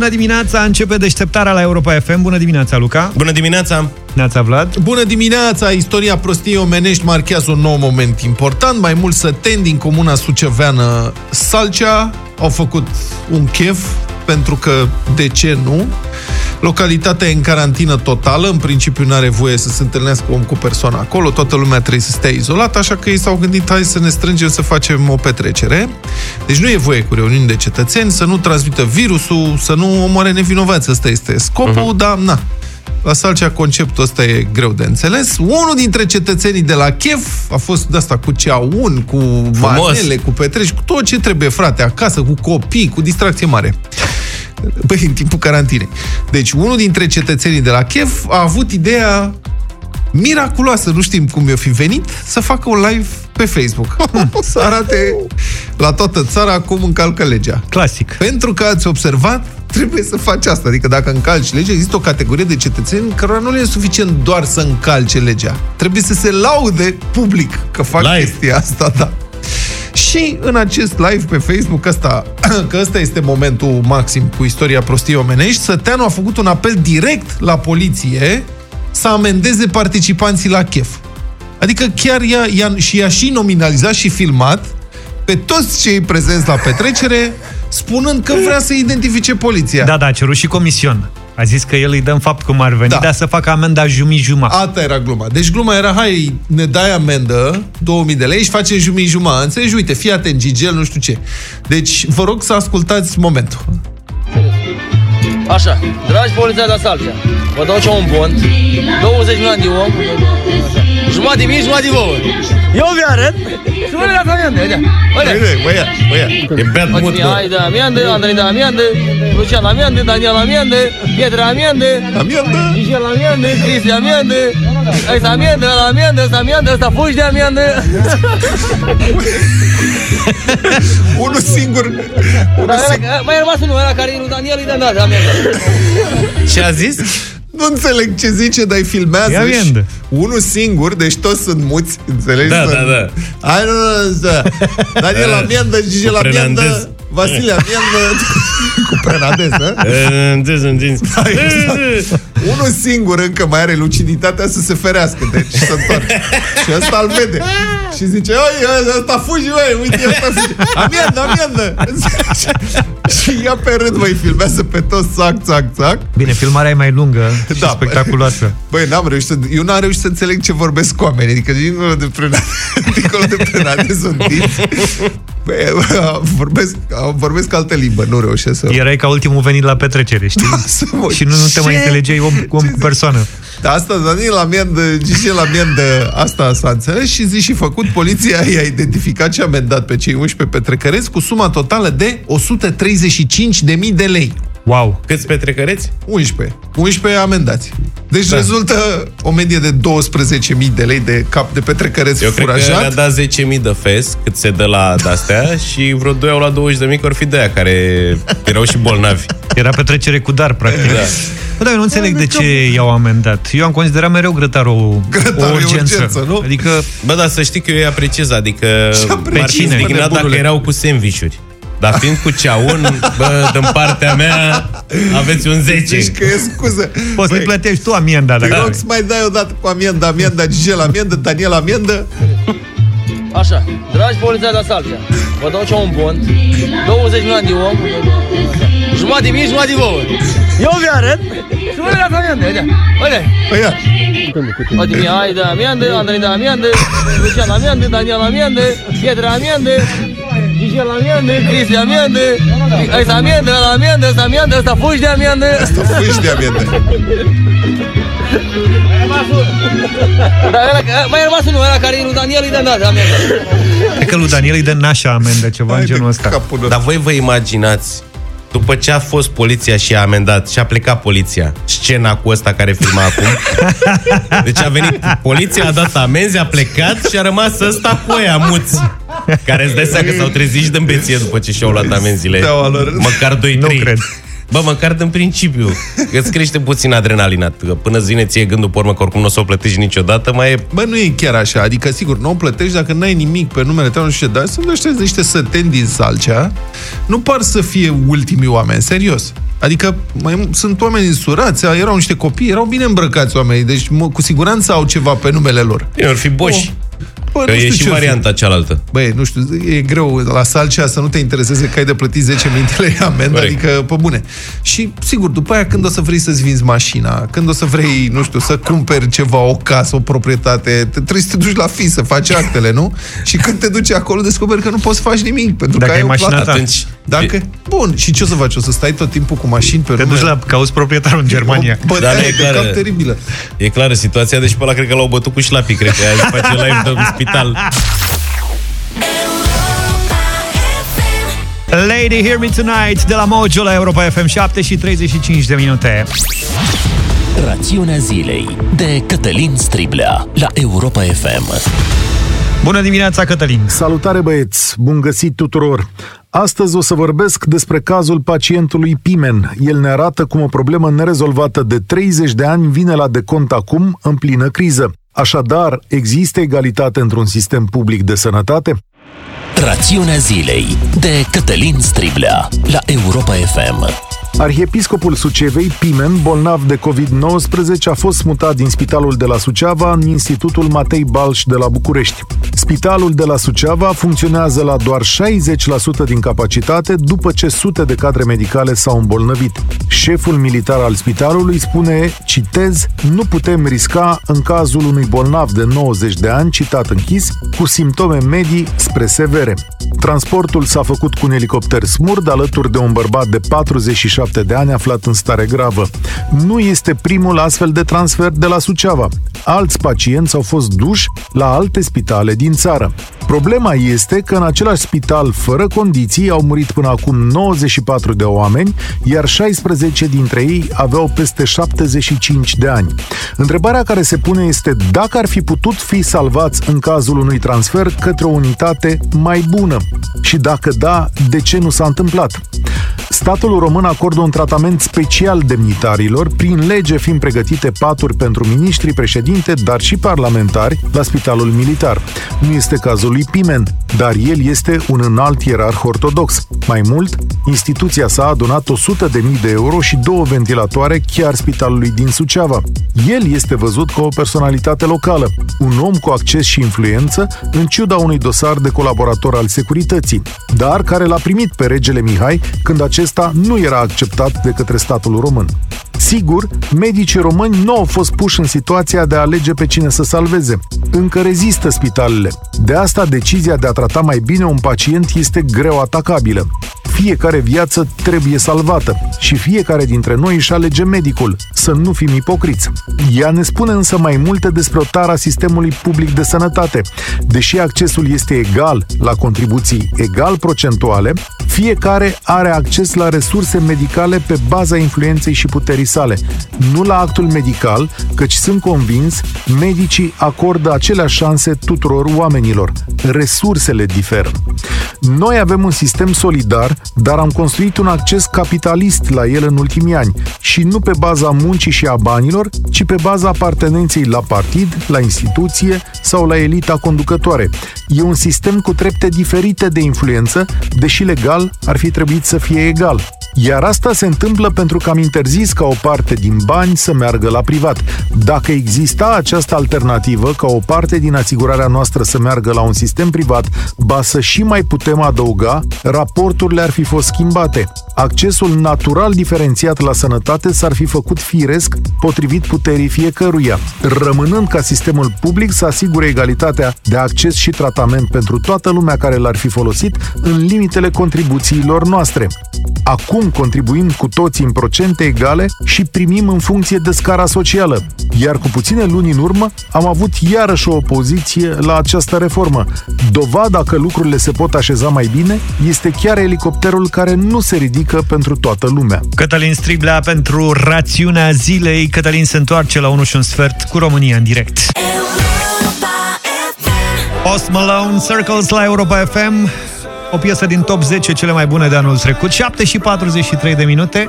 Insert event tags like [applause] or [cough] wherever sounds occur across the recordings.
bună dimineața! Începe deșteptarea la Europa FM. Bună dimineața, Luca! Bună dimineața! Neața, Vlad! Bună dimineața! Istoria prostiei omenești marchează un nou moment important. Mai mulți săteni din comuna suceveană Salcea au făcut un chef pentru că, de ce nu? Localitatea e în carantină totală, în principiu nu are voie să se întâlnească om cu persoana acolo, toată lumea trebuie să stea izolată, așa că ei s-au gândit, hai să ne strângem să facem o petrecere. Deci nu e voie cu reuniuni de cetățeni, să nu transmită virusul, să nu omoare nevinovați, ăsta este scopul, uh-huh. dar na, la Salcea conceptul ăsta e greu de înțeles. Unul dintre cetățenii de la Chef a fost de asta cu ceaun, cu manele, cu petreci, cu tot ce trebuie, frate, acasă, cu copii, cu distracție mare. Băi, în timpul carantinei. Deci, unul dintre cetățenii de la Chef a avut ideea miraculoasă, nu știm cum i-o fi venit, să facă un live pe Facebook. [laughs] să arate la toată țara cum încalcă legea. Clasic. Pentru că ați observat, trebuie să faci asta. Adică dacă încalci legea, există o categorie de cetățeni care nu le e suficient doar să încalce legea. Trebuie să se laude public că fac live. chestia asta, da. Și în acest live pe Facebook, ăsta, [clears throat] că ăsta este momentul maxim cu istoria prostiei omenești, Săteanu a făcut un apel direct la poliție să amendeze participanții la chef. Adică chiar ea, ea, și i-a și nominalizat și filmat pe toți cei prezenți la petrecere, spunând că vrea să identifice poliția. Da, da, a cerut și comision. A zis că el îi dă în fapt cum ar veni, da. dar să facă amenda jumii-juma. Asta era gluma. Deci gluma era, hai, ne dai amendă, 2000 de lei și facem jumii-juma. Înțelegi? Uite, fii atent, Gigel, nu știu ce. Deci, vă rog să ascultați momentul. Așa, dragi poliția de Salcea, vă dau ce un bun, 20 milioane de om, jumătate de mii, jumătate de vouă. Eu vi arăt și vă la amendă, uite. Uite. Băia, băia, e beat mult, Ai de amendă, Andrei de amendă, Lucian amendă, Daniel amendă, Pietra amendă, Amendă. Gigel amendă, Cristi amendă, ăsta amendă, ăla amendă, ăsta amendă, ăsta fugi de amendă. Unul singur. Unul Dar singur. ăla- Mai e rămas unul ăla care e lui Daniel, îi dă dat amendă. Ce a zis? Nu înțeleg ce zice, dar îi filmează Ia și amendă. unul singur, deci toți sunt muți, înțelegi? Da, Sunt- da, da. Hai, nu, nu, nu, da. Daniel amendă, Gigi Cu la prenandez. amendă, Vasile amendă, cu prenadez, hă? Înțeles, înțeles. Da, exact. Unul singur încă mai are luciditatea să se ferească, deci să întoarce. [laughs] Și ăsta îl vede. Și zice, oi, ăsta fugi, băi, uite, ăsta fugi. Amiandă, amiandă. [laughs] și ia pe rând, băi, filmează pe toți, țac, țac, țac. Bine, filmarea e mai lungă și Da, spectaculoasă. Băi, n-am reușit să, eu n-am reușit să înțeleg ce vorbesc cu oamenii, adică dincolo de prenade, [laughs] dincolo de prenade sunt tiți. Băi, vorbesc, vorbesc altă limbă, nu reușesc să... Erai ca ultimul venit la petrecere, știi? Să mă- și nu, nu te mai Ce? înțelegeai om, [laughs] om cu persoană. Da, asta, Daniel la miandă, Gigi la miandă, asta s-a înțeles și zi și făcut. Poliția i-a identificat și amendat pe cei 11 petrecăreți cu suma totală de 135.000 de lei. Wow! Câți petrecăreți? 11. 11 amendați. Deci da. rezultă o medie de 12.000 de lei de cap de petrecăreți Eu cred că furajat. le-a dat 10.000 de fes, cât se dă la astea [laughs] și vreo 2 au luat 20.000, că or fi de aia, care erau și bolnavi. Era petrecere cu dar, practic. Da. [laughs] Bă, dar eu nu înțeleg de ce i-au amendat. Eu am considerat mereu grătar o, Grătar o e urgență. urgență, nu? Adică, Bă, dar să știi că eu îi apreciez, adică apreciezi, m-ar fi bă, indignat dacă nebunule? erau cu sandvișuri. Dar fiind cu ceaun, bă, din partea mea, aveți un 10. Deci că e scuză. poți să-i plătești tu amienda. Te Dacă rog să mai dai o dată cu amienda, amienda, Gigi la amiendă, Daniel amiendă. Așa, dragi poliția de Salcea, vă dau ce un bun, 20 milioane de om, jumătate de mii, jumătate de vouă. Eu vi arăt și vă la amendă, uite. Uite. Păi ia, Uite, mie, ai de amendă, Andrei de amendă, Lucian amendă, Daniel amendă, Pietra amendă, Gigel amendă, Cristi amendă, ăsta amendă, ăla amendă, ăsta amendă, ăsta fugi de amendă. să fugi de amiendă. Dar ăla, mai e rămas unul ăla care e lui Daniel, îi dă dat amendă. Cred că lui Daniel îi dă nașa amendă, ceva Hai în de genul ăsta. capul Dar voi vă imaginați după ce a fost poliția și a amendat și a plecat poliția, scena cu ăsta care filma acum. [laughs] Deci a venit poliția, a dat amenzi, a plecat și a rămas ăsta cu ăia muți. Care îți dai seama că s-au trezit și de beție după ce și-au luat amenziile. Steaua lor. Măcar 2-3. Nu cred. Bă, măcar în principiu. Că îți crește puțin adrenalina. Că până îți vine ție gândul, pe urmă, că oricum nu o să o plătești niciodată, mai e... Bă, nu e chiar așa. Adică, sigur, nu o plătești dacă n-ai nimic pe numele tău, nu știu ce, dar sunt ăștia niște săteni din Salcea. Nu par să fie ultimii oameni, serios. Adică mai, sunt oameni insurați, erau niște copii, erau bine îmbrăcați oameni, deci mă, cu siguranță au ceva pe numele lor. Bine, ar fi boși. Oh. Bă, Că nu e știu și ce-or fi. varianta cealaltă. Băi, nu știu, e greu la Salcea să nu te intereseze că ai de plătit 10.000 de lei amendă, Corect. adică pe bune. Și, sigur, după aia când o să vrei să-ți vinzi mașina, când o să vrei, nu știu, să cumperi ceva, o casă, o proprietate, te, trebuie să te duci la fi să faci actele, nu? Și când te duci acolo, descoperi că nu poți să faci nimic, pentru Dacă că ai ai o mașina plată. ta. Atunci, Dacă... Bun, și ce o să faci? O să stai tot timpul cu mașini pe Te nume? duci la cauți proprietarul în Germania. O Da, nu bătaie e de clară. cap teribilă. e clară situația, deci pe ăla cred că l-au bătut cu șlapii, cred că azi face live de [laughs] spital. Lady Hear Me Tonight de la Mojo la Europa FM 7 și 35 de minute. Rațiunea zilei de Cătălin Striblea la Europa FM. Bună dimineața, Cătălin! Salutare băieți, bun găsit tuturor! Astăzi o să vorbesc despre cazul pacientului Pimen. El ne arată cum o problemă nerezolvată de 30 de ani vine la decont acum în plină criză. Așadar, există egalitate într-un sistem public de sănătate? Rațiunea zilei de Cătălin Striblea la Europa FM. Arhiepiscopul Sucevei, Pimen, bolnav de COVID-19, a fost mutat din spitalul de la Suceava în Institutul Matei Balș de la București. Spitalul de la Suceava funcționează la doar 60% din capacitate după ce sute de cadre medicale s-au îmbolnăvit. Șeful militar al spitalului spune, citez, nu putem risca în cazul unui bolnav de 90 de ani, citat închis, cu simptome medii spre severe. Transportul s-a făcut cu un elicopter smurd alături de un bărbat de 47 de ani aflat în stare gravă. Nu este primul astfel de transfer de la Suceava. Alți pacienți au fost duși la alte spitale din țară. Problema este că în același spital, fără condiții, au murit până acum 94 de oameni, iar 16 dintre ei aveau peste 75 de ani. Întrebarea care se pune este dacă ar fi putut fi salvați în cazul unui transfer către o unitate mai bună și dacă da, de ce nu s-a întâmplat. Statul român acordă un tratament special demnitarilor, prin lege fiind pregătite paturi pentru miniștri, președinte, dar și parlamentari la spitalul militar. Nu este cazul lui Pimen, dar el este un înalt ierarh ortodox. Mai mult, instituția sa a adunat 100.000 de euro și două ventilatoare chiar spitalului din Suceava. El este văzut ca o personalitate locală, un om cu acces și influență, în ciuda unui dosar de colaborator al securității, dar care l-a primit pe regele Mihai când acesta nu era acceptat de către statul român. Sigur, medicii români nu au fost puși în situația de a alege pe cine să salveze. Încă rezistă spitalele. De asta decizia de a trata mai bine un pacient este greu atacabilă. Fiecare viață trebuie salvată și fiecare dintre noi își alege medicul, să nu fim ipocriți. Ea ne spune însă mai multe despre o tara sistemului public de sănătate. Deși accesul este egal la contribuții egal procentuale, fiecare are acces la resurse medicale pe baza influenței și puterii sale, nu la actul medical, căci sunt convins, medicii acordă aceleași șanse tuturor oamenilor. Resursele diferă. Noi avem un sistem solidar, dar am construit un acces capitalist la el în ultimii ani și nu pe baza muncii și a banilor, ci pe baza apartenenței la partid, la instituție sau la elita conducătoare. E un sistem cu trepte diferite de influență, deși legal ar fi trebuit să fie egal. Iar asta se întâmplă pentru că am interzis ca o parte din bani să meargă la privat. Dacă exista această alternativă, ca o parte din asigurarea noastră să meargă la un sistem privat, ba să și mai putem adăuga, raporturile ar fi fost schimbate. Accesul natural diferențiat la sănătate s-ar fi făcut firesc potrivit puterii fiecăruia, rămânând ca sistemul public să asigure egalitatea de acces și tratament pentru toată lumea care l-ar fi folosit în limitele contribuțiilor noastre. Acum contribuim cu toții în procente egale și primim în funcție de scara socială. Iar cu puține luni în urmă am avut iarăși o opoziție la această reformă. Dovada că lucrurile se pot așeza mai bine este chiar elicopterul care nu se ridică pentru toată lumea. Cătălin Striblea pentru rațiunea zilei. Cătălin se întoarce la 1 și un sfert cu România în direct. Post Malone, Circles la Europa FM. O piesă din top 10 cele mai bune de anul trecut. 7 și 43 de minute.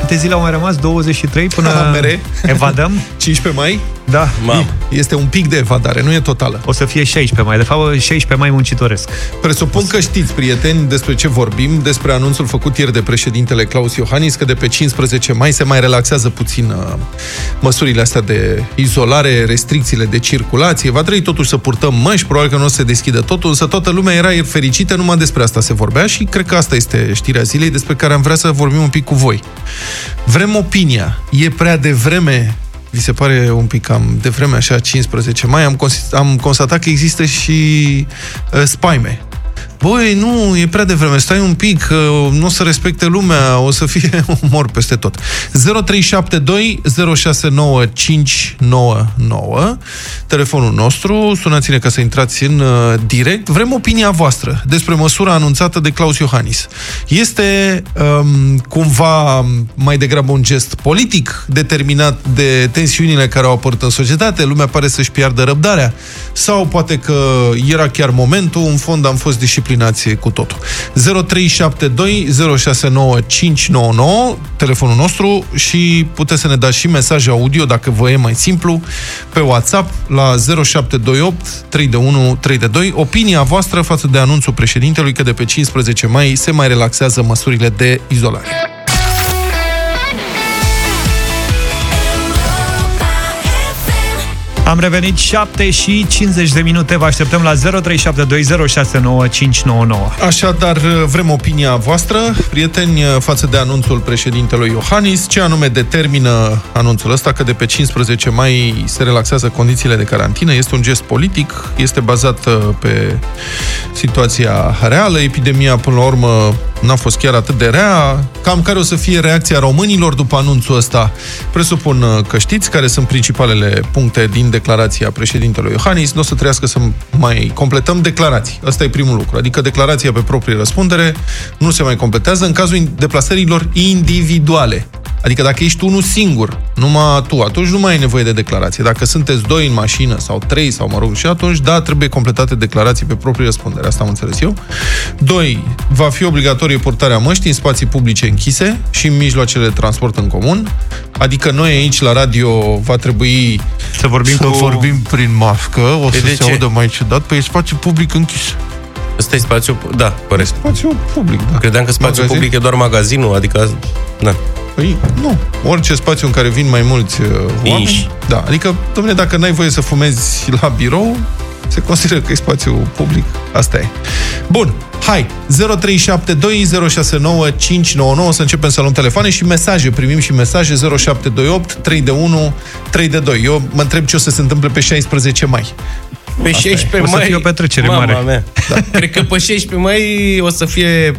Câte zile au mai rămas? 23 până Mere. evadăm? [laughs] 15 mai? Da. Mam. Este un pic de evadare, nu e totală. O să fie 16 mai. De fapt, 16 mai muncitoresc. Presupun că știți, prieteni, despre ce vorbim, despre anunțul făcut ieri de președintele Claus Iohannis, că de pe 15 mai se mai relaxează puțin uh, măsurile astea de izolare, restricțiile de circulație. Va trebui totuși să purtăm măști, probabil că nu o să se deschidă totul, însă toată lumea era fericită, numai despre asta se vorbea și cred că asta este știrea zilei despre care am vrea să vorbim un pic cu voi. Vrem opinia. E prea devreme vi se pare un pic cam de vreme, așa, 15 mai, am, cons- am constatat că există și uh, spaime. Băi, nu, e prea devreme, stai un pic, uh, nu o să respecte lumea, o să fie [laughs] umor peste tot. 0372 069 599, telefonul nostru, sunați-ne ca să intrați în uh, direct. Vrem opinia voastră despre măsura anunțată de Claus Iohannis. Este um, cumva mai degrabă un gest politic determinat de tensiunile care au apărut în societate, lumea pare să-și piardă răbdarea, sau poate că era chiar momentul, în fond am fost disciplinați cu totul. 0372 069 599, telefonul nostru și puteți să ne dați și mesaje audio, dacă vă e mai simplu, pe WhatsApp la 0728 321 322. Opinia voastră față de anunțul președintelui că de pe 15 mai se mai relaxează măsurile de izolare. Am revenit 7 și 50 de minute. Vă așteptăm la 0372069599. Așadar, vrem opinia voastră, prieteni, față de anunțul președintelui Iohannis. Ce anume determină anunțul ăsta? Că de pe 15 mai se relaxează condițiile de carantină. Este un gest politic, este bazat uh, pe situația reală. Epidemia, până la urmă, n-a fost chiar atât de rea. Cam care o să fie reacția românilor după anunțul ăsta? Presupun uh, că știți care sunt principalele puncte din declarația președintelui Iohannis. Nu o să trească să mai completăm declarații. Asta e primul lucru. Adică declarația pe proprie răspundere nu se mai completează în cazul deplasărilor individuale. Adică dacă ești unul singur, numai tu, atunci nu mai ai nevoie de declarație. Dacă sunteți doi în mașină sau trei sau mă rog și atunci, da, trebuie completate declarații pe proprie răspundere. Asta am înțeles eu. Doi, va fi obligatorie purtarea măștii în spații publice închise și în mijloacele de transport în comun. Adică noi aici la radio va trebui Să vorbim să cu... vorbim prin mască, o De să de se ce? audă mai ciudat, pe spațiu public închis. Ăsta e spațiu... Da, corect. Spațiu public, da. Credeam că spațiul Magazin? public e doar magazinul, adică... Da. Păi, nu. Orice spațiu în care vin mai mulți uh, oameni. Inși. Da, adică, domnule, dacă n-ai voie să fumezi la birou, se consideră că e spațiu public. Asta e. Bun, hai, 0372069599 să începem să luăm telefoane și mesaje. Primim și mesaje 0728 3 de 1 3 de 2. Eu mă întreb ce o să se întâmple pe 16 mai. Pe 16 O să mai... fie o petrecere Mama mare. Mea. Da. Cred că pe 16 mai o să fie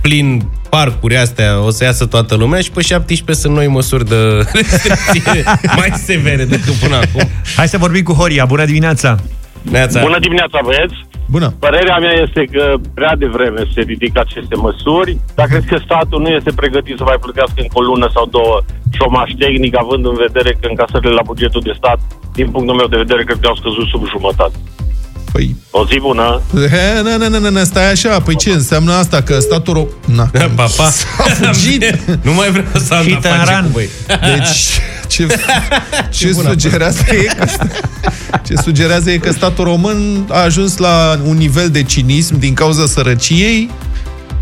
plin parcuri astea, o să iasă toată lumea și pe 17 sunt noi măsuri de restricție [laughs] mai severe decât până acum. Hai să vorbim cu Horia. Bună dimineața! Neața. Bună dimineața, băieți! Bună! Părerea mea este că prea devreme se ridică aceste măsuri, dar cred că statul nu este pregătit să mai plătească încă o lună sau două șomaș tehnic, având în vedere că încasările la bugetul de stat, din punctul meu de vedere, cred că au scăzut sub jumătate. Păi, O zi bună! he, na, na, na, na, na, stai așa, păi ce înseamnă asta? Că statul... ro- Na, Pa, pa. S-a fugit. [laughs] nu mai vreau să am Hit de-a and face run. cu voi. Deci, ce, [laughs] ce sugerează e că, ce sugerează e că statul român a ajuns la un nivel de cinism din cauza sărăciei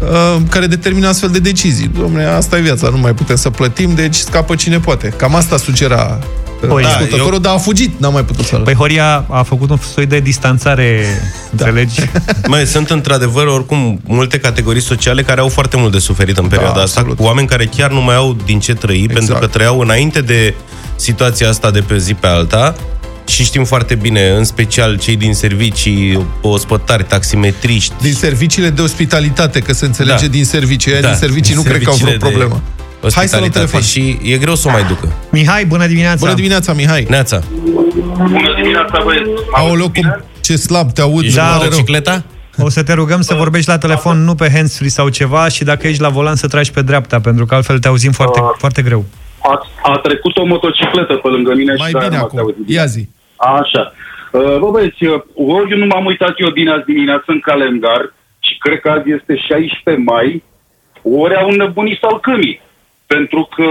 uh, care determină astfel de decizii. Dom'le, asta e viața, nu mai putem să plătim, deci scapă cine poate. Cam asta sugera uh, Păi, da, ascultătorul, eu- dar a fugit, n-a mai putut să Păi Horia a făcut un soi de distanțare, da. înțelegi? [laughs] Mai sunt într-adevăr oricum multe categorii sociale care au foarte mult de suferit în perioada asta, absolut. cu oameni care chiar nu mai au din ce trăi, Exact. pentru că trăiau înainte de situația asta de pe zi pe alta și știm foarte bine, în special cei din servicii, ospătari, taximetriști, Din serviciile de ospitalitate, că se înțelege Da. din servicii. Aia Da, din servicii din nu cred că au vreo serviciile de problemă. Hai să luăm ospitalitate telefon. și e greu să o mai ducă. Mihai, bună dimineața! Bună dimineața, Mihai. Neața, Bună dimineața, băieți! Aoleu, cum, ce slab te aud. ești Da, da, pare rău. motocicleta? O să te rugăm să vorbești la telefon, nu pe handsfree sau ceva și dacă ești la volan să tragi pe dreapta, pentru că altfel te auzim foarte, Ah. foarte greu. A, a trecut o motocicletă pe lângă mine Mai și de-aia bine nu m-ați acum. auzit. Ia zi. Așa. Uh, Bă, băieți, uh, ori eu nu m-am uitat eu bine azi dimineață în calendar și cred că azi este 16 mai, ori au înnebunit salcâmii. Pentru că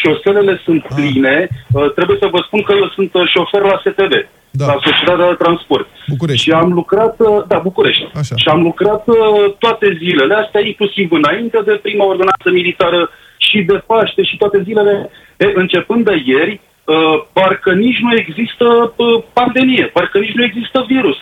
șoselele sunt Ah. pline, uh, trebuie să vă spun că eu sunt uh, șofer la STB, Da. la Societatea de Transport. București. Și am lucrat, uh, da, București. Așa. Și am lucrat uh, toate zilele astea, inclusiv înainte de prima ordonanță militară și de Paște și toate zilele. E, începând de ieri, uh, parcă nici nu există uh, pandemie, parcă nici nu există virus.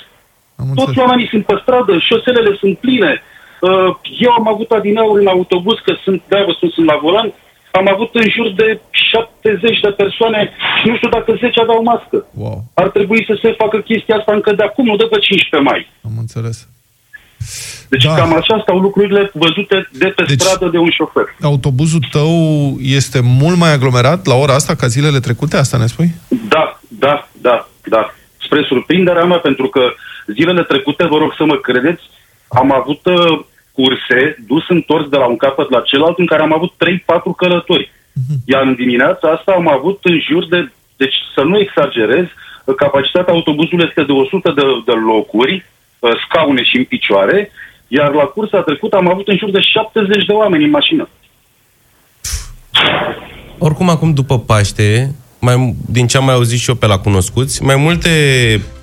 Am Toți înțeles. oamenii sunt pe stradă, șoselele sunt pline. Uh, Eu am avut adineauri în autobuz, că sunt, de vă spun, sunt la volan, am avut în jur de 70 de persoane și nu știu dacă 10 aveau mască. Wow, Ar trebui să se facă chestia asta încă de acum, nu de pe 15 mai. am înțeles. Deci Da. da. cam așa stau lucrurile văzute de pe Deci- deci... stradă de un șofer. Autobuzul tău este mult mai aglomerat la ora asta ca zilele trecute? Asta ne spui? Da, da, da, da. Spre surprinderea mea, pentru că zilele trecute, vă rog să mă credeți, am avut uh, curse dus întors de la un capăt la celălalt în care am avut 3-4 călători. Iar în dimineața asta am avut în jur de, deci să nu exagerez, uh, capacitatea autobuzului este de 100 de, de locuri, uh, scaune și în picioare, iar la cursa trecută am avut în jur de 70 de oameni în mașină. Oricum, acum după Paște, mai, din ce am mai auzit și eu pe la cunoscuți, mai multe uh,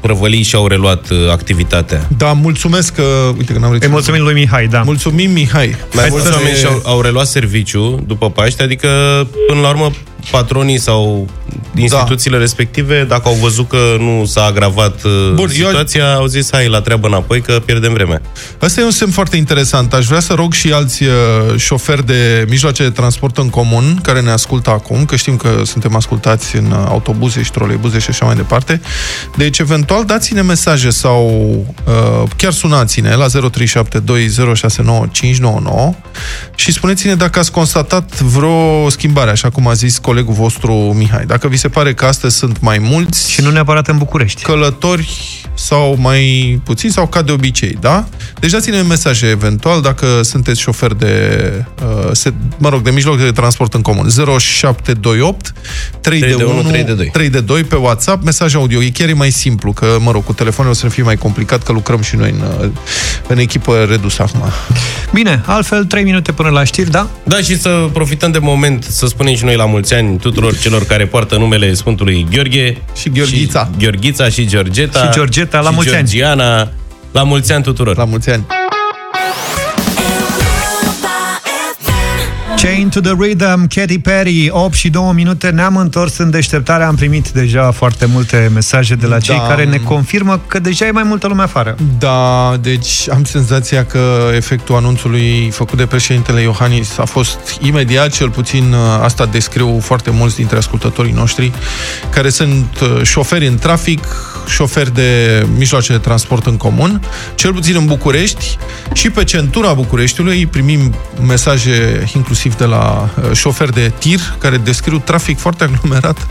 prăvălii și-au reluat uh, activitatea. Da, mulțumesc că... Uite că n-am Îi reținut. mulțumim lui Mihai, da. Mulțumim, Mihai. Mai Hai mulți să oameni ne- și-au au reluat serviciu după Paște, adică, până la urmă, patronii sau instituțiile da. respective, dacă au văzut că nu s-a agravat Bun, Bun, eu- situația, au zis, hai, la treabă înapoi, că pierdem vremea. Asta e un semn foarte interesant. Aș vrea să rog și alți uh, șoferi de mijloace de transport în comun care ne ascultă acum, că știm că suntem ascultați în uh, autobuze și troleibuze și așa mai departe. Deci, eventual, dați-ne mesaje sau uh, chiar sunați-ne la 0372069599 și spuneți-ne dacă ați constatat vreo schimbare, așa cum a zis colegul vostru Mihai. Dacă vi se pare că astăzi sunt mai mulți Și nu neapărat în București. călători sau mai puțini sau ca de obicei, da? Deci dați-ne mesaje eventual dacă sunteți șofer de, uh, se, mă rog, de mijloc de transport în comun. 0728 3 de 1 3 de 2. 3 de 2 pe WhatsApp, mesaj audio. E chiar e mai simplu, că, mă rog, cu telefonul o să fie mai complicat, că lucrăm și noi în, uh, în echipă redusă acum. Bine, altfel 3 minute până la știri, da? Da, și să profităm de moment să spunem și noi la mulți ani tuturor celor care poartă numele Sfântului Gheorghe. Și Gheorghița. Și Gheorghița și Georgeta. Și Georgeta, la și mulți ani. Georgiana. La mulți ani tuturor. La mulți ani! Chain to the Rhythm, Katy Perry, 8 și 2 minute, ne-am întors în deșteptare, am primit deja foarte multe mesaje de la cei Da. care ne confirmă că deja e mai multă lume afară. Da, deci am senzația că efectul anunțului făcut de președintele Iohannis a fost imediat, cel puțin uh, asta descriu foarte mulți dintre ascultătorii noștri, care sunt uh, șoferi în trafic, șoferi de mijloace de transport în comun, cel puțin în București și pe centura Bucureștiului primim mesaje inclusiv de la uh, șoferi de tir care descriu trafic foarte aglomerat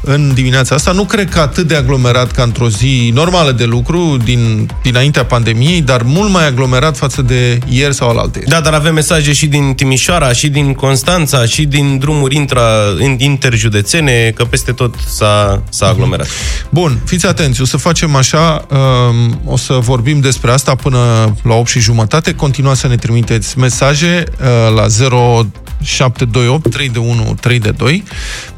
în dimineața asta. Nu cred că atât de aglomerat ca într-o zi normală de lucru din, dinaintea pandemiei, dar mult mai aglomerat față de ieri sau alaltă. Da, dar avem mesaje și din Timișoara, și din Constanța, și din drumuri intra, in- interjudețene, că peste tot s-a, s-a aglomerat. Bun, fiți atenți, o să facem așa, um, o să vorbim despre asta până la 8 și jumătate. Continuați să ne trimiteți mesaje uh, la 0728 3 de 1 3 de 2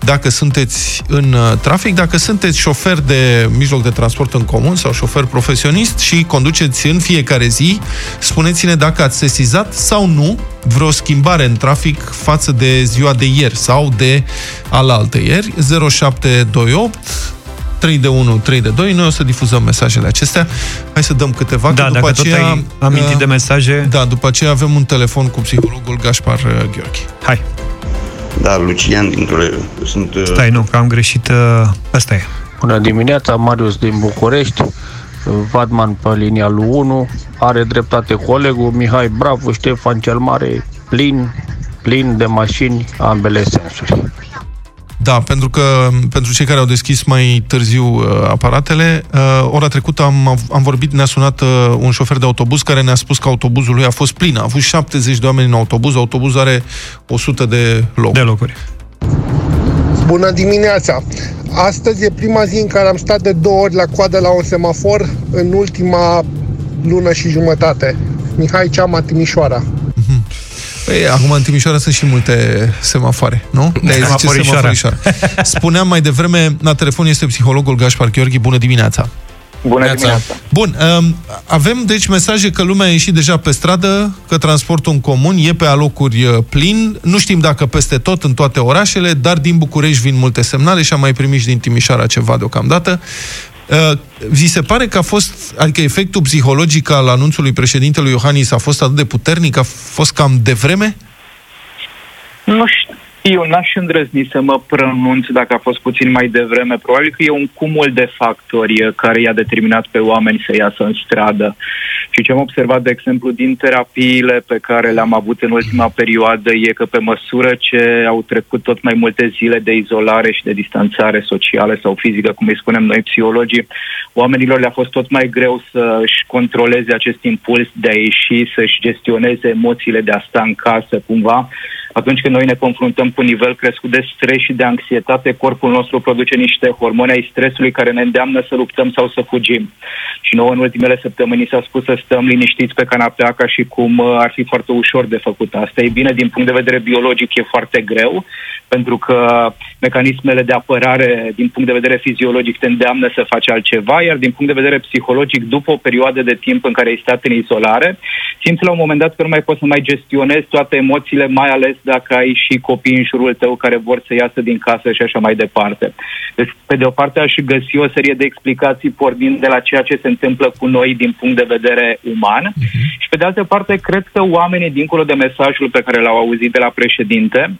dacă sunteți în uh, trafic, dacă sunteți șofer de mijloc de transport în comun sau șofer profesionist și conduceți în fiecare zi, spuneți-ne dacă ați sesizat sau nu vreo schimbare în trafic față de ziua de ieri sau de alaltă ieri 0728 3 de 1, 3 de 2. Noi o să difuzăm mesajele acestea. Hai să dăm câteva, Da, că după dacă tot aceea... ai amintit uh, de mesaje, Da, după aceea avem un telefon cu psihologul Gaspar uh, Gheorghe. hai, Da, Lucian dintr-o... Sunt... uh, stai, nu, că am greșit, uh, ăsta e. Bună dimineața, Marius din București, Vadman pe linia lui 1, are dreptate colegul, Mihai Bravo, Ștefan cel Mare, plin, plin de mașini, ambele sensuri. Da, pentru că pentru cei care au deschis mai târziu uh, aparatele, uh, ora trecută am, am vorbit, ne-a sunat uh, un șofer de autobuz care ne-a spus că autobuzul lui a fost plin. A avut 70 de oameni în autobuz, autobuzul are 100 de locuri. De locuri. Bună dimineața! Astăzi e prima zi în care am stat de două ori la coadă la un semafor în ultima lună și jumătate. Mihai Ceama, Timișoara. Păi, acum în Timișoara sunt și multe semafoare, nu? De zice Semaforișoara. semaforișoara. [laughs] Spuneam mai devreme, la telefon este psihologul Gașpar Gheorghi. Bună dimineața! Bună dimineața! Bun, um, avem deci mesaje că lumea a ieșit deja pe stradă, că transportul în comun e pe alocuri uh, plin. Nu știm dacă peste tot în toate orașele, dar din București vin multe semnale și am mai primit și din Timișoara ceva deocamdată. Uh, Vi se pare că a fost, adică efectul psihologic al anunțului președintelui Iohannis a fost atât de puternic, a fost cam devreme? Nu știu, n-aș îndrăzni să mă pronunț dacă a fost puțin mai devreme. Probabil că e un cumul de factori eh, care i-a determinat pe oameni să iasă în stradă. Și ce am observat, de exemplu, din terapiile pe care le-am avut în ultima perioadă e că pe măsură ce au trecut tot mai multe zile de izolare și de distanțare socială sau fizică, cum îi spunem noi psihologii, oamenilor le-a fost tot mai greu să-și controleze acest impuls de a ieși, să-și gestioneze emoțiile de a sta în casă cumva. Atunci când noi ne confruntăm cu un nivel crescut de stres și de anxietate, corpul nostru produce niște hormoni ai stresului care ne îndeamnă să luptăm sau să fugim. Și nouă în ultimele săptămâni ni s-a spus să stăm liniștiți pe canapea ca și cum uh, ar fi foarte ușor de făcut asta. E bine, din punct de vedere biologic e foarte greu, pentru că mecanismele de apărare din punct de vedere fiziologic te îndeamnă să faci altceva, iar din punct de vedere psihologic, după o perioadă de timp în care ai stat în izolare, simți la un moment dat că nu mai poți să mai gestionezi toate emoțiile, mai ales dacă ai și copii în jurul tău care vor să iasă din casă și așa mai departe. Deci, pe de o parte, aș găsi o serie de explicații pornind de la ceea ce se întâmplă cu noi din punct de vedere uman uh-huh. și, pe de altă parte, cred că oamenii, dincolo de mesajul pe care l-au auzit de la președinte,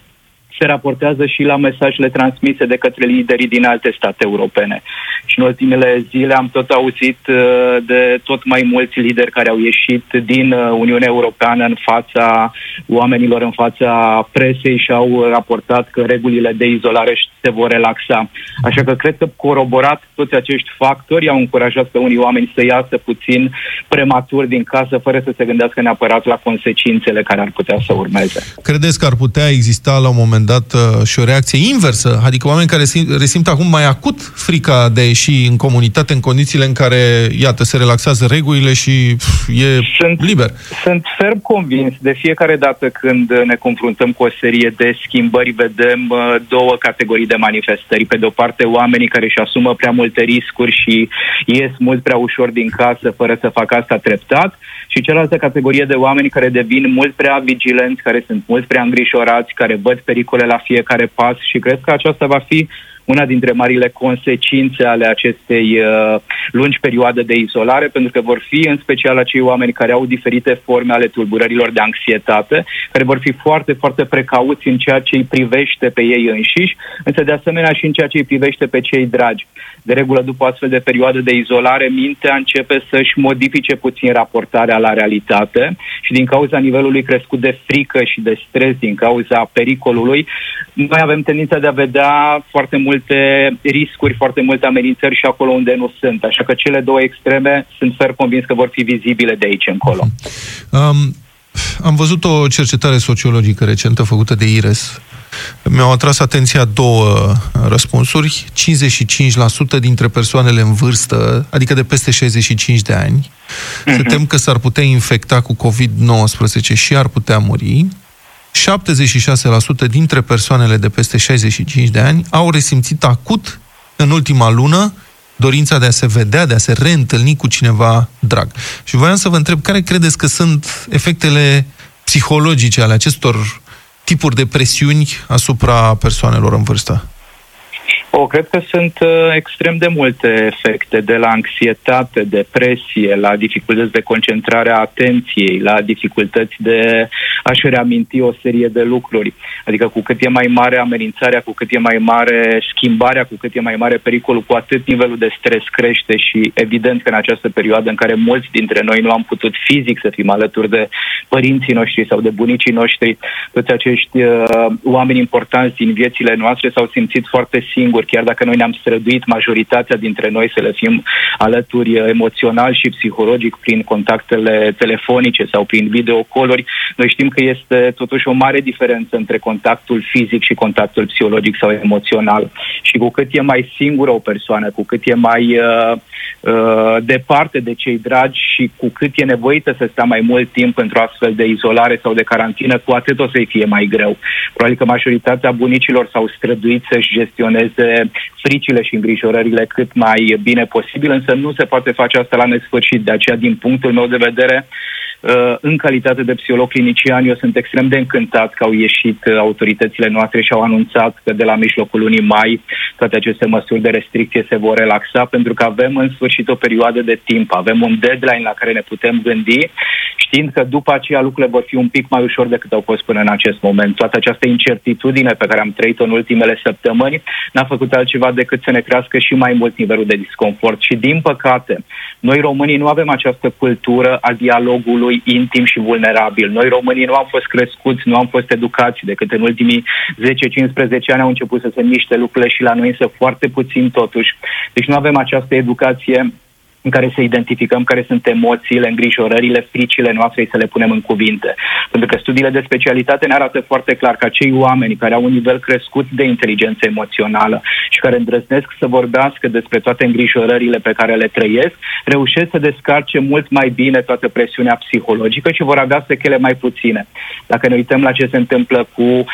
se raportează și la mesajele transmise de către liderii din alte state europene. Și în ultimele zile am tot auzit uh, de tot mai mulți lideri care au ieșit din uh, Uniunea Europeană în fața oamenilor, în fața presei și au raportat că regulile de izolare se vor relaxa. Așa că cred că coroborat toți acești factori au încurajat pe unii oameni să iasă puțin prematur din casă, fără să se gândească neapărat la consecințele care ar putea să urmeze. Credeți că ar putea exista la un moment dat uh, și o reacție inversă? Adică oameni care sim- resimt acum mai acut frica de a ieși în comunitate în condițiile în care, iată, se relaxează regulile și pf, e Sunt- liber. Sunt ferm convins de fiecare dată când ne confruntăm cu o serie de schimbări, vedem uh, două categorii de manifestări. Pe de o parte, oamenii care își asumă prea multe riscuri și ies mult prea ușor din casă fără să facă asta treptat și cealaltă categorie de oameni care devin mult prea vigilenți, care sunt mult prea îngrijorați, care văd pericole la fiecare pas și cred că aceasta va fi una dintre marile consecințe ale acestei uh, lungi perioade de izolare, pentru că vor fi în special acei oameni care au diferite forme ale tulburărilor de anxietate, care vor fi foarte, foarte precauți în ceea ce îi privește pe ei înșiși, însă de asemenea și în ceea ce îi privește pe cei dragi. De regulă, după astfel de perioadă de izolare, mintea începe să-și modifice puțin raportarea la realitate și din cauza nivelului crescut de frică și de stres, din cauza pericolului, noi avem tendința de a vedea foarte multe riscuri, foarte multe amenințări și acolo unde nu sunt. Așa că cele două extreme sunt fer convins că vor fi vizibile de aici încolo. Um, am văzut o cercetare sociologică recentă făcută de IRES. Mi-au atras atenția două răspunsuri. 55% dintre persoanele în vârstă, adică de peste 65 de ani, se tem că s-ar putea infecta cu COVID-19 și ar putea muri. 76% dintre persoanele de peste 65 de ani au resimțit acut în ultima lună dorința de a se vedea, de a se reîntâlni cu cineva drag. Și voiam să vă întreb, care credeți că sunt efectele psihologice ale acestor tipuri de presiuni asupra persoanelor în vârstă? O, cred că sunt uh, extrem de multe efecte, de la anxietate, depresie, la dificultăți de concentrare a atenției, la dificultăți de a-și reaminti o serie de lucruri. Adică cu cât e mai mare amenințarea, cu cât e mai mare schimbarea, cu cât e mai mare pericolul, cu atât nivelul de stres crește și evident că în această perioadă în care mulți dintre noi nu am putut fizic să fim alături de părinții noștri sau de bunicii noștri, toți acești uh, oameni importanți din viețile noastre s-au simțit foarte singuri. Chiar dacă noi ne-am străduit majoritatea dintre noi să le fim alături uh, emoțional și psihologic prin contactele telefonice sau prin videocoluri, noi știm că este totuși o mare diferență între contactul fizic și contactul psihologic sau emoțional. Și cu cât e mai singură o persoană, cu cât e mai uh, uh, departe de cei dragi și cu cât e nevoită să stea mai mult timp pentru astfel de izolare sau de carantină, cu atât o să-i fie mai greu. Probabil că majoritatea bunicilor s-au străduit să-și gestioneze fricile și îngrijorările cât mai bine posibil, însă nu se poate face asta la nesfârșit. De aceea, din punctul meu de vedere, Uh, în calitate de psiholog clinician, eu sunt extrem de încântat că au ieșit uh, autoritățile noastre și au anunțat că de la mijlocul lunii mai toate aceste măsuri de restricție se vor relaxa, pentru că avem în sfârșit o perioadă de timp, avem un deadline la care ne putem gândi, știind că după aceea lucrurile vor fi un pic mai ușor decât au fost până în acest moment. Toată această incertitudine pe care am trăit-o în ultimele săptămâni n-a făcut altceva decât să ne crească și mai mult nivelul de disconfort. Și din păcate, noi românii nu avem această cultură a dialogului omului intim și vulnerabil. Noi românii nu am fost crescuți, nu am fost educați, decât în ultimii 10-15 ani au început să se miște lucrurile și la noi însă foarte puțin totuși. Deci nu avem această educație în care să identificăm care sunt emoțiile, îngrijorările, fricile noastre și să le punem în cuvinte. Pentru că studiile de specialitate ne arată foarte clar că acei oameni care au un nivel crescut de inteligență emoțională și care îndrăznesc să vorbească despre toate îngrijorările pe care le trăiesc, reușesc să descarce mult mai bine toată presiunea psihologică și vor avea sechele mai puține. Dacă ne uităm la ce se întâmplă cu uh,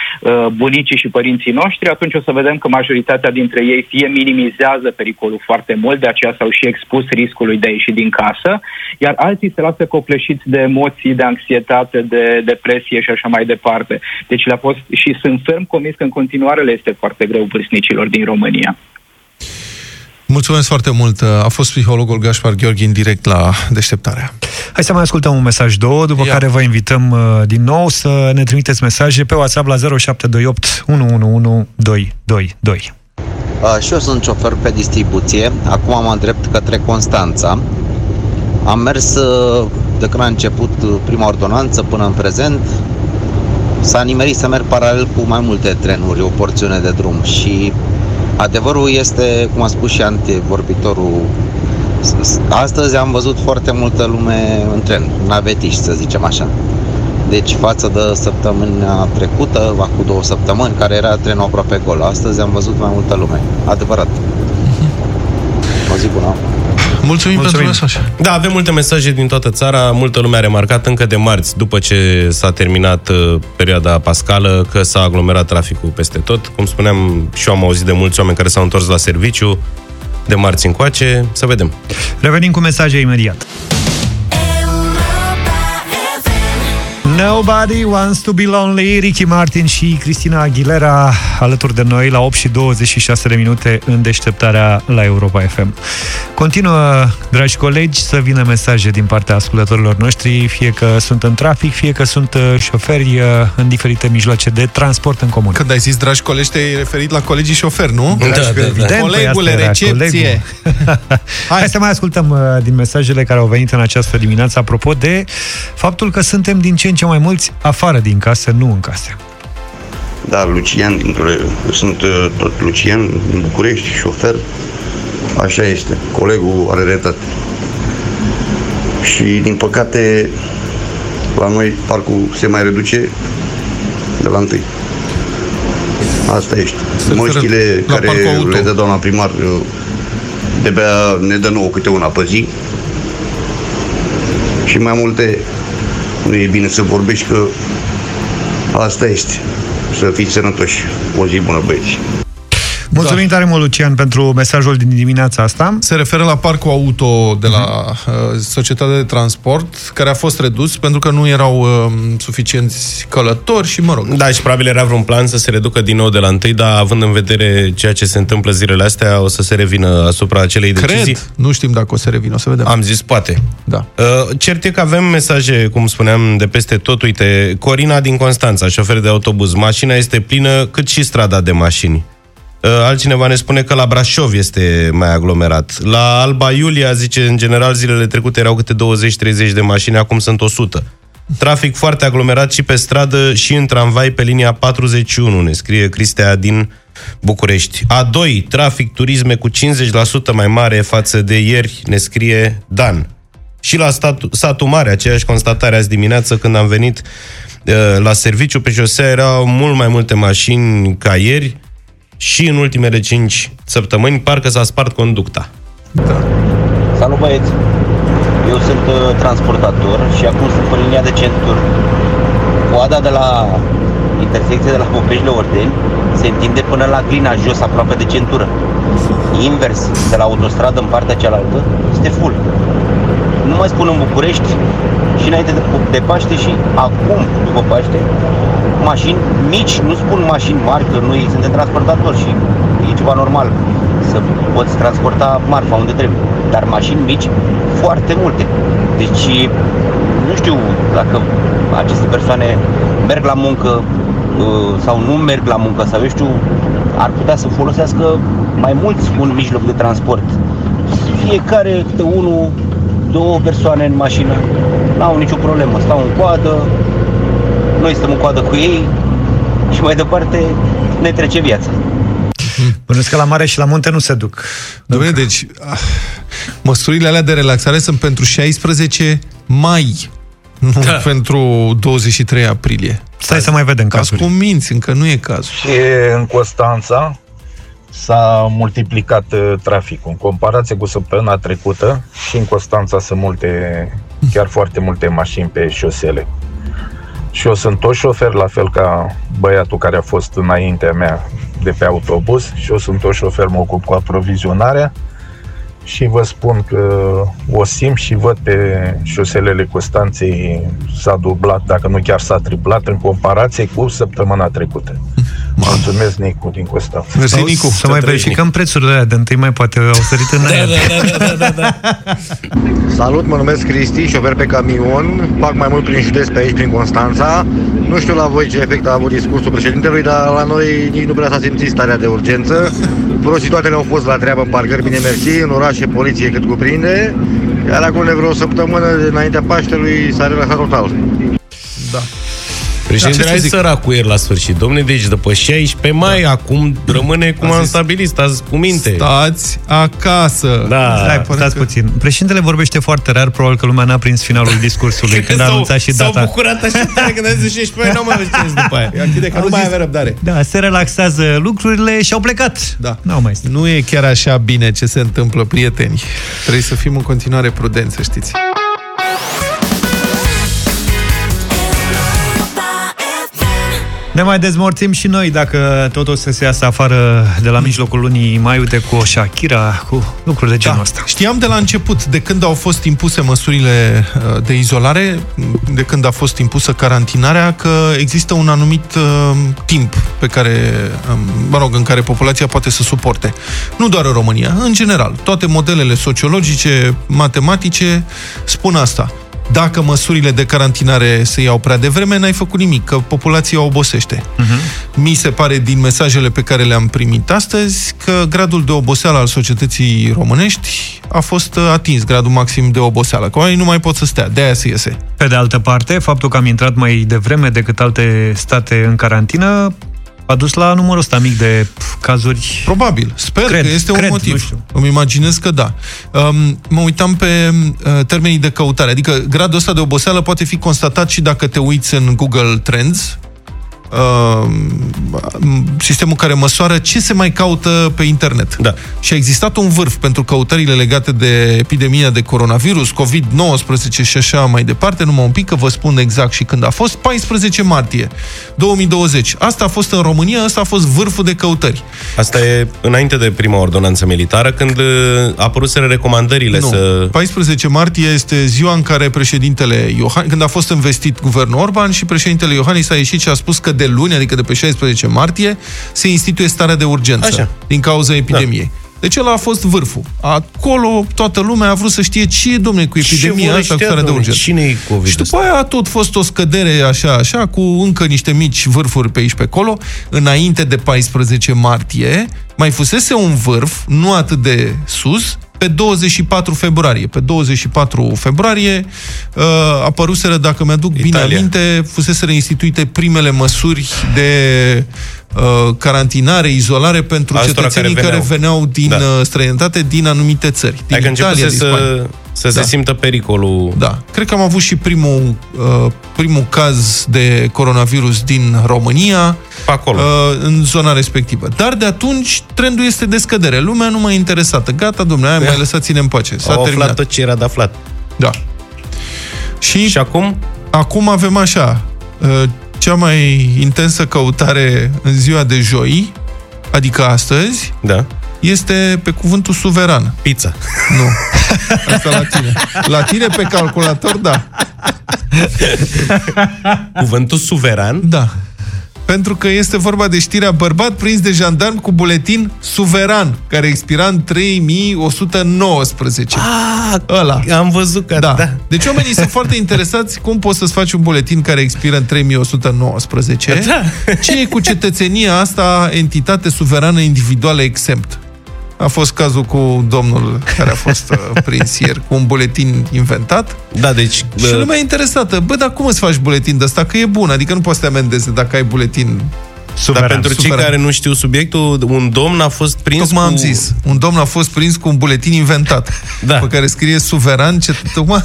bunicii și părinții noștri, atunci o să vedem că majoritatea dintre ei fie minimizează pericolul foarte mult, de aceea s-au și expus riscului de a ieși din casă, iar alții se lasă copleșiți de emoții, de anxietate, de depresie și așa mai departe. Deci le-a fost și sunt ferm convins că în continuare le este foarte greu vârstnicilor din România. Mulțumesc foarte mult. A fost psihologul Gașpar Gheorghin direct la deșteptarea. Hai să mai ascultăm un mesaj, două, după Ia. care vă invităm uh, din nou să ne trimiteți mesaje pe WhatsApp la 0728 111222. Uh, și eu sunt șofer pe distribuție. Acum mă îndrept către Constanța. Am mers uh, de când a început uh, prima ordonanță până în prezent. S-a nimerit să merg paralel cu mai multe trenuri, o porțiune de drum și adevărul este, cum a spus și antevorbitorul, astăzi am văzut foarte multă lume în tren, navetiști să zicem așa. Deci față de săptămâna trecută, acum două săptămâni, care era trenul aproape gol, astăzi am văzut mai multă lume. Adevărat. O zi bună. Mulțumim, Mulțumim pentru mesaj. Da, avem multe mesaje din toată țara. Multă lume a remarcat încă de marți, după ce s-a terminat uh, perioada pascală, că s-a aglomerat traficul peste tot. Cum spuneam, și eu am auzit de mulți oameni care s-au întors la serviciu de marți încoace. Să vedem. Revenim cu mesaje imediat. Nobody Wants to Be Lonely, Ricky Martin și Cristina Aguilera alături de noi la 8 și 26 de minute în deșteptarea la Europa FM. Continuă, dragi colegi, să vină mesaje din partea ascultătorilor noștri, fie că sunt în trafic, fie că sunt uh, șoferi uh, în diferite mijloace de transport în comun. Când ai zis, dragi colegi, te-ai referit la colegii șoferi, nu? Da, da, da. da. Colegule, recepție! [laughs] Hai. Hai să mai ascultăm uh, din mesajele care au venit în această dimineață apropo de faptul că suntem din ce în ce mai mulți afară din casă, nu în case. Da, Lucian, sunt uh, tot Lucian din București, șofer. Așa este, colegul are dreptate. Și din păcate la noi parcul se mai reduce de la întâi. Asta este. Măștile care le dă doamna primar uh, de-abia ne dă nouă câte una pe zi. Și mai multe nu e bine să vorbești că asta este. Să fiți sănătoși. O zi bună, băieți. Mulțumim da. tare mult, Lucian, pentru mesajul din dimineața asta. Se referă la parcul auto de la uh, Societatea de Transport, care a fost redus pentru că nu erau uh, suficienți călători și, mă rog... Da, și probabil era vreun plan să se reducă din nou de la întâi, dar având în vedere ceea ce se întâmplă zilele astea, o să se revină asupra acelei Cred. decizii. Nu știm dacă o să revină, o să vedem. Am zis poate. Da. Uh, cert e că avem mesaje, cum spuneam, de peste tot. Uite, Corina din Constanța, șofer de autobuz. Mașina este plină, cât și strada de mașini. Uh, altcineva ne spune că la Brașov este mai aglomerat. La Alba Iulia, zice, în general, zilele trecute erau câte 20-30 de mașini, acum sunt 100. Trafic foarte aglomerat și pe stradă și în tramvai pe linia 41, ne scrie Cristea din București. A doi, trafic turisme cu 50% mai mare față de ieri, ne scrie Dan. Și la statul, satul mare, aceeași constatare azi dimineață când am venit uh, la serviciu pe șosea erau mult mai multe mașini ca ieri și în ultimele 5 săptămâni parcă s-a spart conducta. Da. Salut băieți! Eu sunt uh, transportator și acum sunt pe linia de centur. Coada de la intersecție de la Popești Ordeni se întinde până la Glina, jos, aproape de centură. Invers, de la autostradă în partea cealaltă, este full. Nu mai spun în București și înainte de, de Paște și acum, după Paște, mașini mici, nu spun mașini mari, că noi suntem transportatori și e ceva normal să poți transporta marfa unde trebuie. Dar mașini mici, foarte multe. Deci, nu știu dacă aceste persoane merg la muncă uh, sau nu merg la muncă sau eu știu, ar putea să folosească mai mulți un mijloc de transport. Fiecare câte unul, două persoane în mașină, n-au nicio problemă, stau în coadă, noi stăm în coadă cu ei și mai departe ne trece viața. Bănuiesc că la mare și la munte nu se duc. Dom'le, deci ah, măsurile alea de relaxare sunt pentru 16 mai, nu da. pentru 23 aprilie. Stai să mai vedem cazuri. cu minți, încă nu e cazul. Și în Constanța s-a multiplicat uh, traficul. În comparație cu săptămâna trecută, și în Constanța sunt multe, chiar foarte multe mașini pe șosele. Și eu sunt tot șofer, la fel ca băiatul care a fost înaintea mea de pe autobuz și eu sunt tot șofer, mă ocup cu aprovizionarea și vă spun că o simt și văd pe șoselele Constanței s-a dublat, dacă nu chiar s-a triplat în comparație cu săptămâna trecută. Mulțumesc, Nicu, din Constanța. Mersi, Nicu. Să mai verificăm prețurile alea de întâi mai poate au sărit în aer. Da, da, da, da, da. [laughs] Salut, mă numesc Cristi, șofer pe camion, fac mai mult prin județ pe aici, prin Constanța. Nu știu la voi ce efect a avut discursul președintelui, dar la noi nici nu prea s-a simțit starea de urgență. Prostii toate le-au fost la treabă în parcări, bine mersi, în orașe poliție cât cuprinde, iar acum de vreo săptămână înaintea Paștelui s-a relaxat total. Da. Președintele da, sărac cu el la sfârșit. Domne, deci după 16 mai, da. acum rămâne cum am stabilit, stați cu minte. Stați acasă. Da. Stai, stați că... puțin. Președintele vorbește foarte rar, probabil că lumea n-a prins finalul discursului [laughs] când a anunțat și data. S-au bucurat așa tare când a zis 16 mai, nu mai știți după aia. Achide că nu mai avea răbdare. Da, se relaxează lucrurile și au plecat. Da. N-au mai stat. Nu e chiar așa bine ce se întâmplă, prieteni. Trebuie să fim în continuare prudenți, să știți. Ne mai dezmorțim și noi dacă tot o să se iasă afară de la mijlocul lunii mai, uite, cu o Shakira, cu lucruri de genul da. ăsta. Știam de la început, de când au fost impuse măsurile uh, de izolare, de când a fost impusă carantinarea, că există un anumit uh, timp pe care, um, mă rog, în care populația poate să suporte. Nu doar în România, în general. Toate modelele sociologice, matematice spun asta dacă măsurile de carantinare se iau prea devreme, n-ai făcut nimic, că populația obosește. Uh-huh. Mi se pare din mesajele pe care le-am primit astăzi că gradul de oboseală al societății românești a fost uh, atins, gradul maxim de oboseală, că oamenii nu mai pot să stea, de-aia se iese. Pe de altă parte, faptul că am intrat mai devreme decât alte state în carantină a dus la numărul ăsta mic de cazuri. Probabil. Sper cred, că este cred, un motiv. Îmi imaginez că da. Um, mă uitam pe uh, termenii de căutare. Adică gradul ăsta de oboseală poate fi constatat și dacă te uiți în Google Trends, uh, sistemul care măsoară ce se mai caută pe internet. Da. Și a existat un vârf pentru căutările legate de epidemia de coronavirus, COVID-19 și așa mai departe, numai un pic că vă spun exact și când a fost, 14 martie 2020. Asta a fost în România, asta a fost vârful de căutări. Asta e înainte de prima ordonanță militară, când uh, apăruseră recomandările nu. să... 14 martie este ziua în care președintele Iohannis, când a fost investit guvernul Orban și președintele Iohannis a ieșit și a spus că de luni, adică de pe 16 martie, se instituie starea de urgență Așa. din cauza epidemiei. Da. Deci ăla a fost vârful. Acolo toată lumea a vrut să știe ce e, domne, cu epidemia asta, cu starea de urgență. Cine e COVID Și după aia a tot fost o scădere așa, așa, cu încă niște mici vârfuri pe aici pe acolo. Înainte de 14 martie, mai fusese un vârf, nu atât de sus, pe 24 februarie. Pe 24 februarie uh, apăruseră, dacă mi-aduc bine Italia. aminte, fuseseră instituite primele măsuri de uh, carantinare, izolare pentru Altora cetățenii care care veneau. veneau, din Da. uh, străinătate, din anumite țări. Din Adică Italia, începuse din să, Spania. să se Da. simtă pericolul. Da. Cred că am avut și primul, uh, primul caz de coronavirus din România acolo. Uh, în zona respectivă. Dar de atunci trendul este de scădere. Lumea nu mai e interesată. Gata, domnule, aia mai lăsați-ne în pace. S-a Au aflat terminat. tot ce era de aflat. Da. Și, și acum? Acum avem așa, uh, cea mai intensă căutare în ziua de joi, adică astăzi, da. Este pe cuvântul suveran. Pizza. [laughs] Nu. Asta la tine. La tine pe calculator, da. Cuvântul suveran? Da. Pentru că este vorba de știrea bărbat prins de jandarm cu buletin suveran, care expira în 3119. Ah, Ăla. Am văzut că da. da. Deci oamenii sunt foarte interesați cum poți să-ți faci un buletin care expiră în 3119. Da. Ce e cu cetățenia asta, entitate suverană individuală exempt? A fost cazul cu domnul care a fost uh, [laughs] prins ieri cu un buletin inventat. Da, deci... Și bă, lumea e interesată. Bă, dar cum îți faci buletin de ăsta? Că e bun, adică nu poți să te amendeze dacă ai buletin Dar pentru cei care nu știu subiectul, un domn a fost prins Tocmai cu... am zis. Un domn a fost prins cu un buletin inventat. [laughs] Da. Pe care scrie suveran. Ce, tocmai...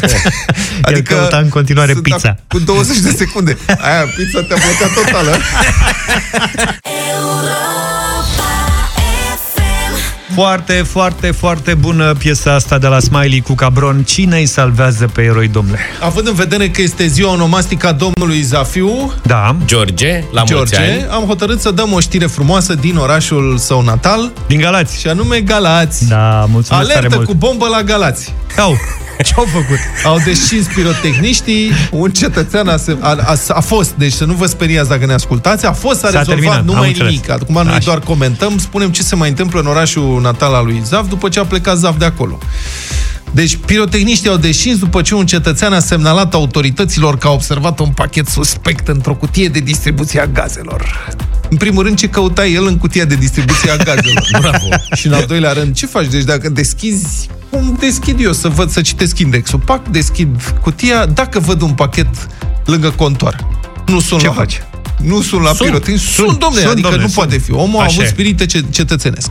[laughs] adică căuta în continuare sunt pizza. ac- Cu 20 de secunde. Aia, pizza te-a blocat totală. Foarte, foarte, foarte bună piesa asta de la Smiley cu Cabron. Cine îi salvează pe eroi, domnule? Având în vedere că este ziua onomastică a domnului Zafiu, Da. George, la mulți George, ani. am hotărât să dăm o știre frumoasă din orașul său natal. Din Galați. Și anume Galați. Da, mulțumesc tare Alertă mult. cu bombă la Galați. Au, ce-au făcut? Au descins pirotehniștii, un cetățean a, se- a, a, a fost, deci să nu vă speriați dacă ne ascultați, a fost, a S-a rezolvat, terminat, nu am mai înțeles. nimic. Acum noi Așa. doar comentăm, spunem ce se mai întâmplă în orașul natal al lui Zaf după ce a plecat Zaf de acolo. Deci, pirotehniștii au descins după ce un cetățean a semnalat autorităților că a observat un pachet suspect într-o cutie de distribuție a gazelor. În primul rând, ce căuta el în cutia de distribuție a gazelor? [laughs] Bravo! Și în al doilea rând, ce faci? Deci dacă deschizi, cum deschid eu să văd, să citesc indexul? Pac, deschid cutia, dacă văd un pachet lângă contoar. Nu sunt Ce la faci? Nu sunt la Sunt, pirotehnici. Sunt, sunt, domnule, sunt, adică domnule, nu sunt. poate fi. Omul a Așa avut e. spirit ce- cetățenesc.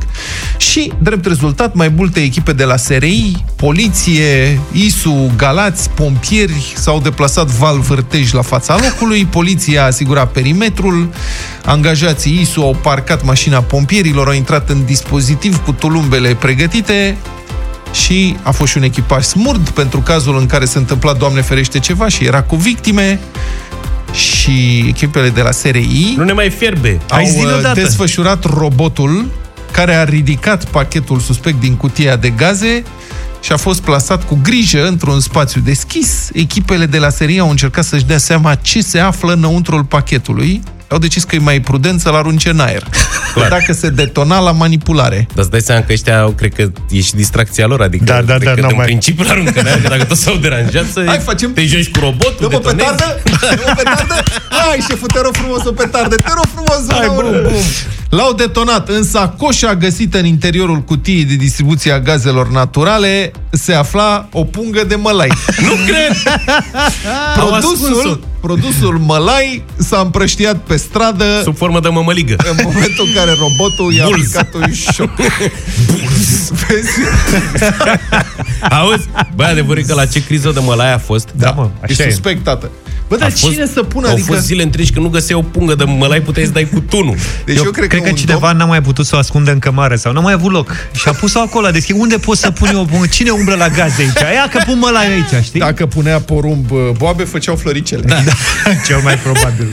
Și, drept rezultat, mai multe echipe de la SRI, poliție, ISU, galați, pompieri s-au deplasat val vârtej la fața locului, poliția a asigurat perimetrul, angajații ISU au parcat mașina pompierilor, au intrat în dispozitiv cu tulumbele pregătite, și a fost și un echipaj smurd pentru cazul în care se întâmpla, Doamne ferește, ceva și era cu victime și echipele de la SRI Nu ne mai fierbe. au Hai zi-ne uh, odată. desfășurat robotul care a ridicat pachetul suspect din cutia de gaze și a fost plasat cu grijă într-un spațiu deschis. Echipele de la serie au încercat să-și dea seama ce se află înăuntrul pachetului. Au decis că e mai prudent să-l arunce în aer. [laughs] Clar. Dacă se detona la manipulare. Dar îți dai seama că ăștia, au, cred că e și distracția lor, adică Da, da, cred da, că n-au în mai- principiu aruncă în aer, că dacă tot s-au deranjat să Hai, facem- te joci cu robotul, Dă-mă detonezi. petardă! Dă-mă petardă! Hai, șeful, te rog frumos o petardă! Te rog frumos! Hai, bum, bum, bum. L-au detonat, în sacoșa găsită în interiorul cutiei de distribuție a gazelor naturale se afla o pungă de mălai. [laughs] Nu cred! Au ascuns-o. Produsul, produsul mălai s-a împrăștiat pe stradă Sub formă de mămăligă. în momentul în care robotul i-a Bulls. aplicat un șoc. Vezi? Auzi? Bă, adevărul e că la ce criză de mălai a fost? Da, mă, E așa e. suspect, tată. Bă, A dar fost- cine să pună? Au Adică... fost zile întregi că nu găseai o pungă de mălai, puteai să dai cu tunul. Deci eu, eu cred, cred că, un cineva n-a mai putut să o ascundă în cămară sau n-a mai avut loc. Și a pus-o acolo, a deschis. Unde pot să pun eu o pungă? Cine umblă la gaze aici? Ia că pun mălai aici, știi? Dacă punea porumb uh, boabe, făceau floricele. Da. [laughs] Cel mai probabil.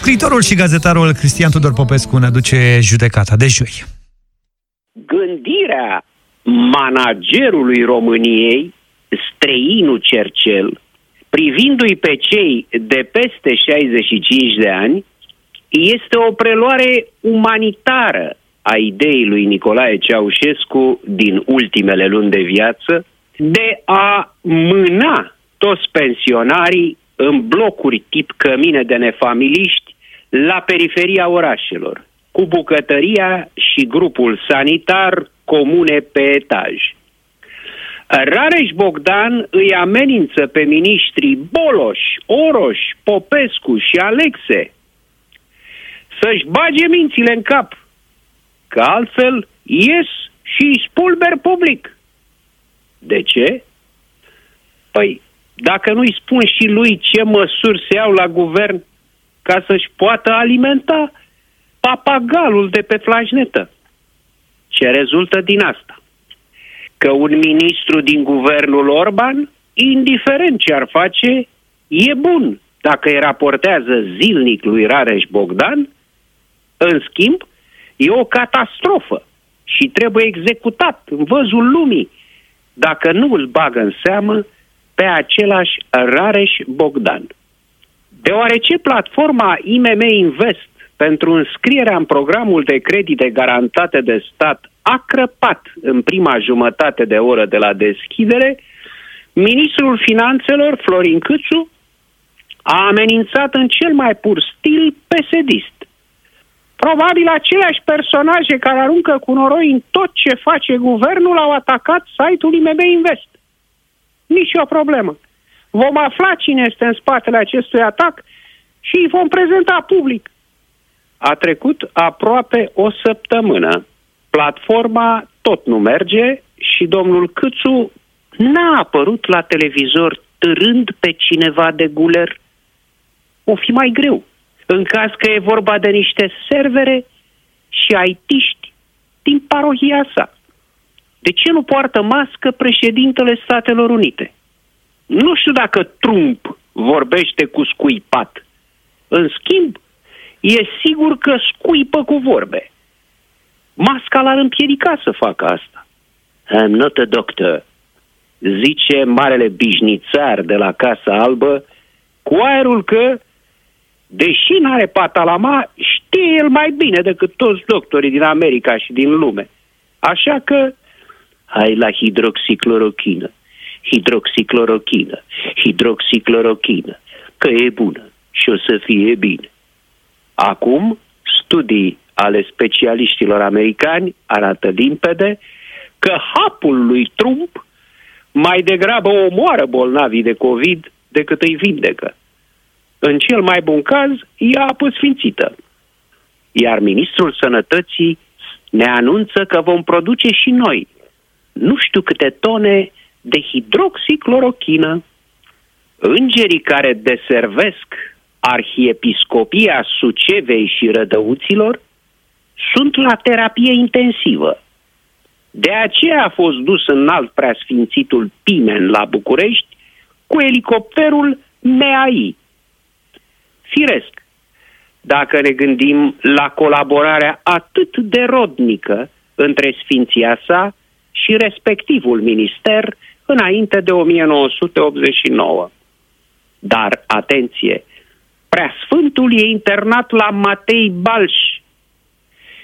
Scriitorul și gazetarul Cristian Tudor Popescu ne aduce judecata de joi. gândirea managerului României, străinul Cercel, privindu-i pe cei de peste 65 de ani, este o preluare umanitară a ideii lui Nicolae Ceaușescu din ultimele luni de viață de a mâna toți pensionarii în blocuri tip cămine de nefamiliști la periferia orașelor. cu bucătăria și grupul sanitar comune pe etaj. Rareș Bogdan îi amenință pe miniștrii Boloș, Oroș, Popescu și Alexe să-și bage mințile în cap, că altfel ies și îi spulber public. De ce? Păi, dacă nu-i spun și lui ce măsuri se iau la guvern ca să-și poată alimenta papagalul de pe flajnetă. Ce rezultă din asta? Că un ministru din guvernul Orban, indiferent ce ar face, e bun dacă îi raportează zilnic lui Rareș Bogdan, în schimb, e o catastrofă și trebuie executat în văzul lumii dacă nu îl bagă în seamă pe același Rareș Bogdan. Deoarece platforma IMM Invest pentru înscrierea în programul de credite garantate de stat a crăpat în prima jumătate de oră de la deschidere, ministrul finanțelor, Florin Câțu, a amenințat în cel mai pur stil pesedist. Probabil aceleași personaje care aruncă cu noroi în tot ce face guvernul au atacat site-ul IMB Invest. Nici o problemă. Vom afla cine este în spatele acestui atac și îi vom prezenta public. A trecut aproape o săptămână. Platforma tot nu merge și domnul Câțu n-a apărut la televizor târând pe cineva de guler. O fi mai greu. În caz că e vorba de niște servere și aitiști din parohia sa. De ce nu poartă mască președintele Statelor Unite? Nu știu dacă Trump vorbește cu scuipat. În schimb, e sigur că scuipă cu vorbe. Masca l-ar împiedica să facă asta. I'm not a doctor, zice marele bișnițar de la Casa Albă, cu aerul că, deși n-are patalama, știe el mai bine decât toți doctorii din America și din lume. Așa că, hai la hidroxiclorochină, hidroxiclorochină, hidroxiclorochină, că e bună și o să fie bine. Acum, studii ale specialiștilor americani arată limpede că hapul lui Trump mai degrabă omoară bolnavii de COVID decât îi vindecă. În cel mai bun caz, ea apă sfințită. Iar ministrul sănătății ne anunță că vom produce și noi nu știu câte tone de hidroxiclorochină. Îngerii care deservesc Arhiepiscopia Sucevei și Rădăuților sunt la terapie intensivă. De aceea a fost dus în alt preasfințitul Pimen la București cu elicopterul MEAI. Firesc, dacă ne gândim la colaborarea atât de rodnică între Sfinția sa și respectivul minister înainte de 1989. Dar, atenție, Preasfântul e internat la Matei Balș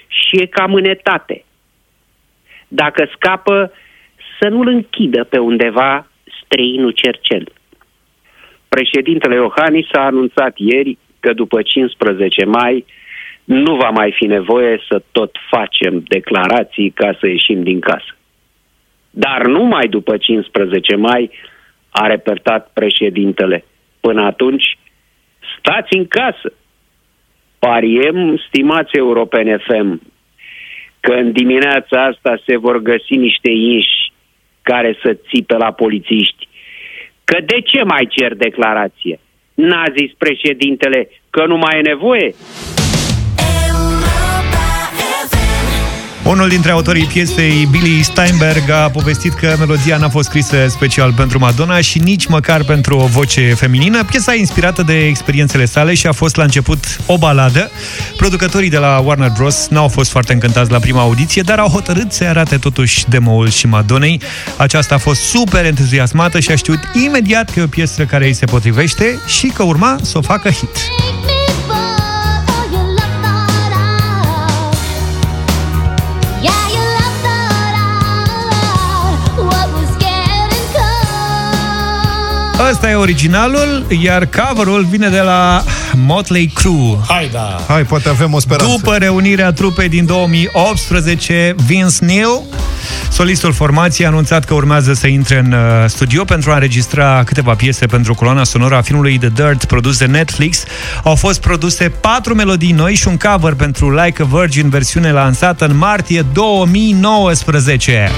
și e cam în etate. Dacă scapă, să nu-l închidă pe undeva străinul cercel. Președintele Iohannis a anunțat ieri că după 15 mai nu va mai fi nevoie să tot facem declarații ca să ieșim din casă. Dar numai după 15 mai a repetat președintele. Până atunci Stați în casă. Pariem, stimați europene FM, că în dimineața asta se vor găsi niște inși care să țipe la polițiști. Că de ce mai cer declarație? N-a zis președintele că nu mai e nevoie? Unul dintre autorii piesei, Billy Steinberg, a povestit că melodia n-a fost scrisă special pentru Madonna și nici măcar pentru o voce feminină. Piesa e inspirată de experiențele sale și a fost la început o baladă. Producătorii de la Warner Bros. n-au fost foarte încântați la prima audiție, dar au hotărât să arate totuși demo-ul și Madonei. Aceasta a fost super entuziasmată și a știut imediat că e o piesă care îi se potrivește și că urma să o facă hit. Ăsta e originalul, iar coverul vine de la Motley Crue. Hai da! Hai, poate avem o speranță. După reunirea trupei din 2018, Vince Neil, solistul formației, a anunțat că urmează să intre în uh, studio pentru a înregistra câteva piese pentru coloana sonoră a filmului The Dirt, produs de Netflix. Au fost produse patru melodii noi și un cover pentru Like a Virgin, versiune lansată în martie 2019.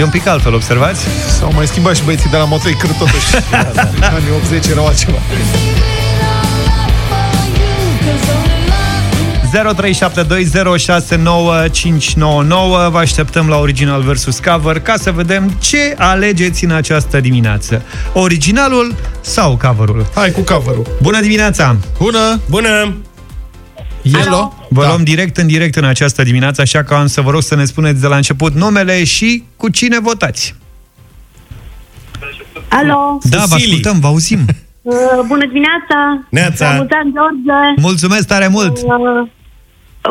E un pic altfel, observați? S-au mai schimbat și băieții de la Motley Crue totuși. [laughs] Anii 80 erau altceva. 0372069599 Vă așteptăm la Original versus Cover ca să vedem ce alegeți în această dimineață. Originalul sau coverul? Hai cu coverul. Bună dimineața! Bună! Bună! Hello? Vă da. luăm direct în direct în această dimineață, așa că am să vă rog să ne spuneți de la început numele și cu cine votați. Alo! Da, vă ascultăm, vă auzim. [laughs] Uh, bună dimineața! Neața! La mulți ani, George! Mulțumesc tare mult! Uh,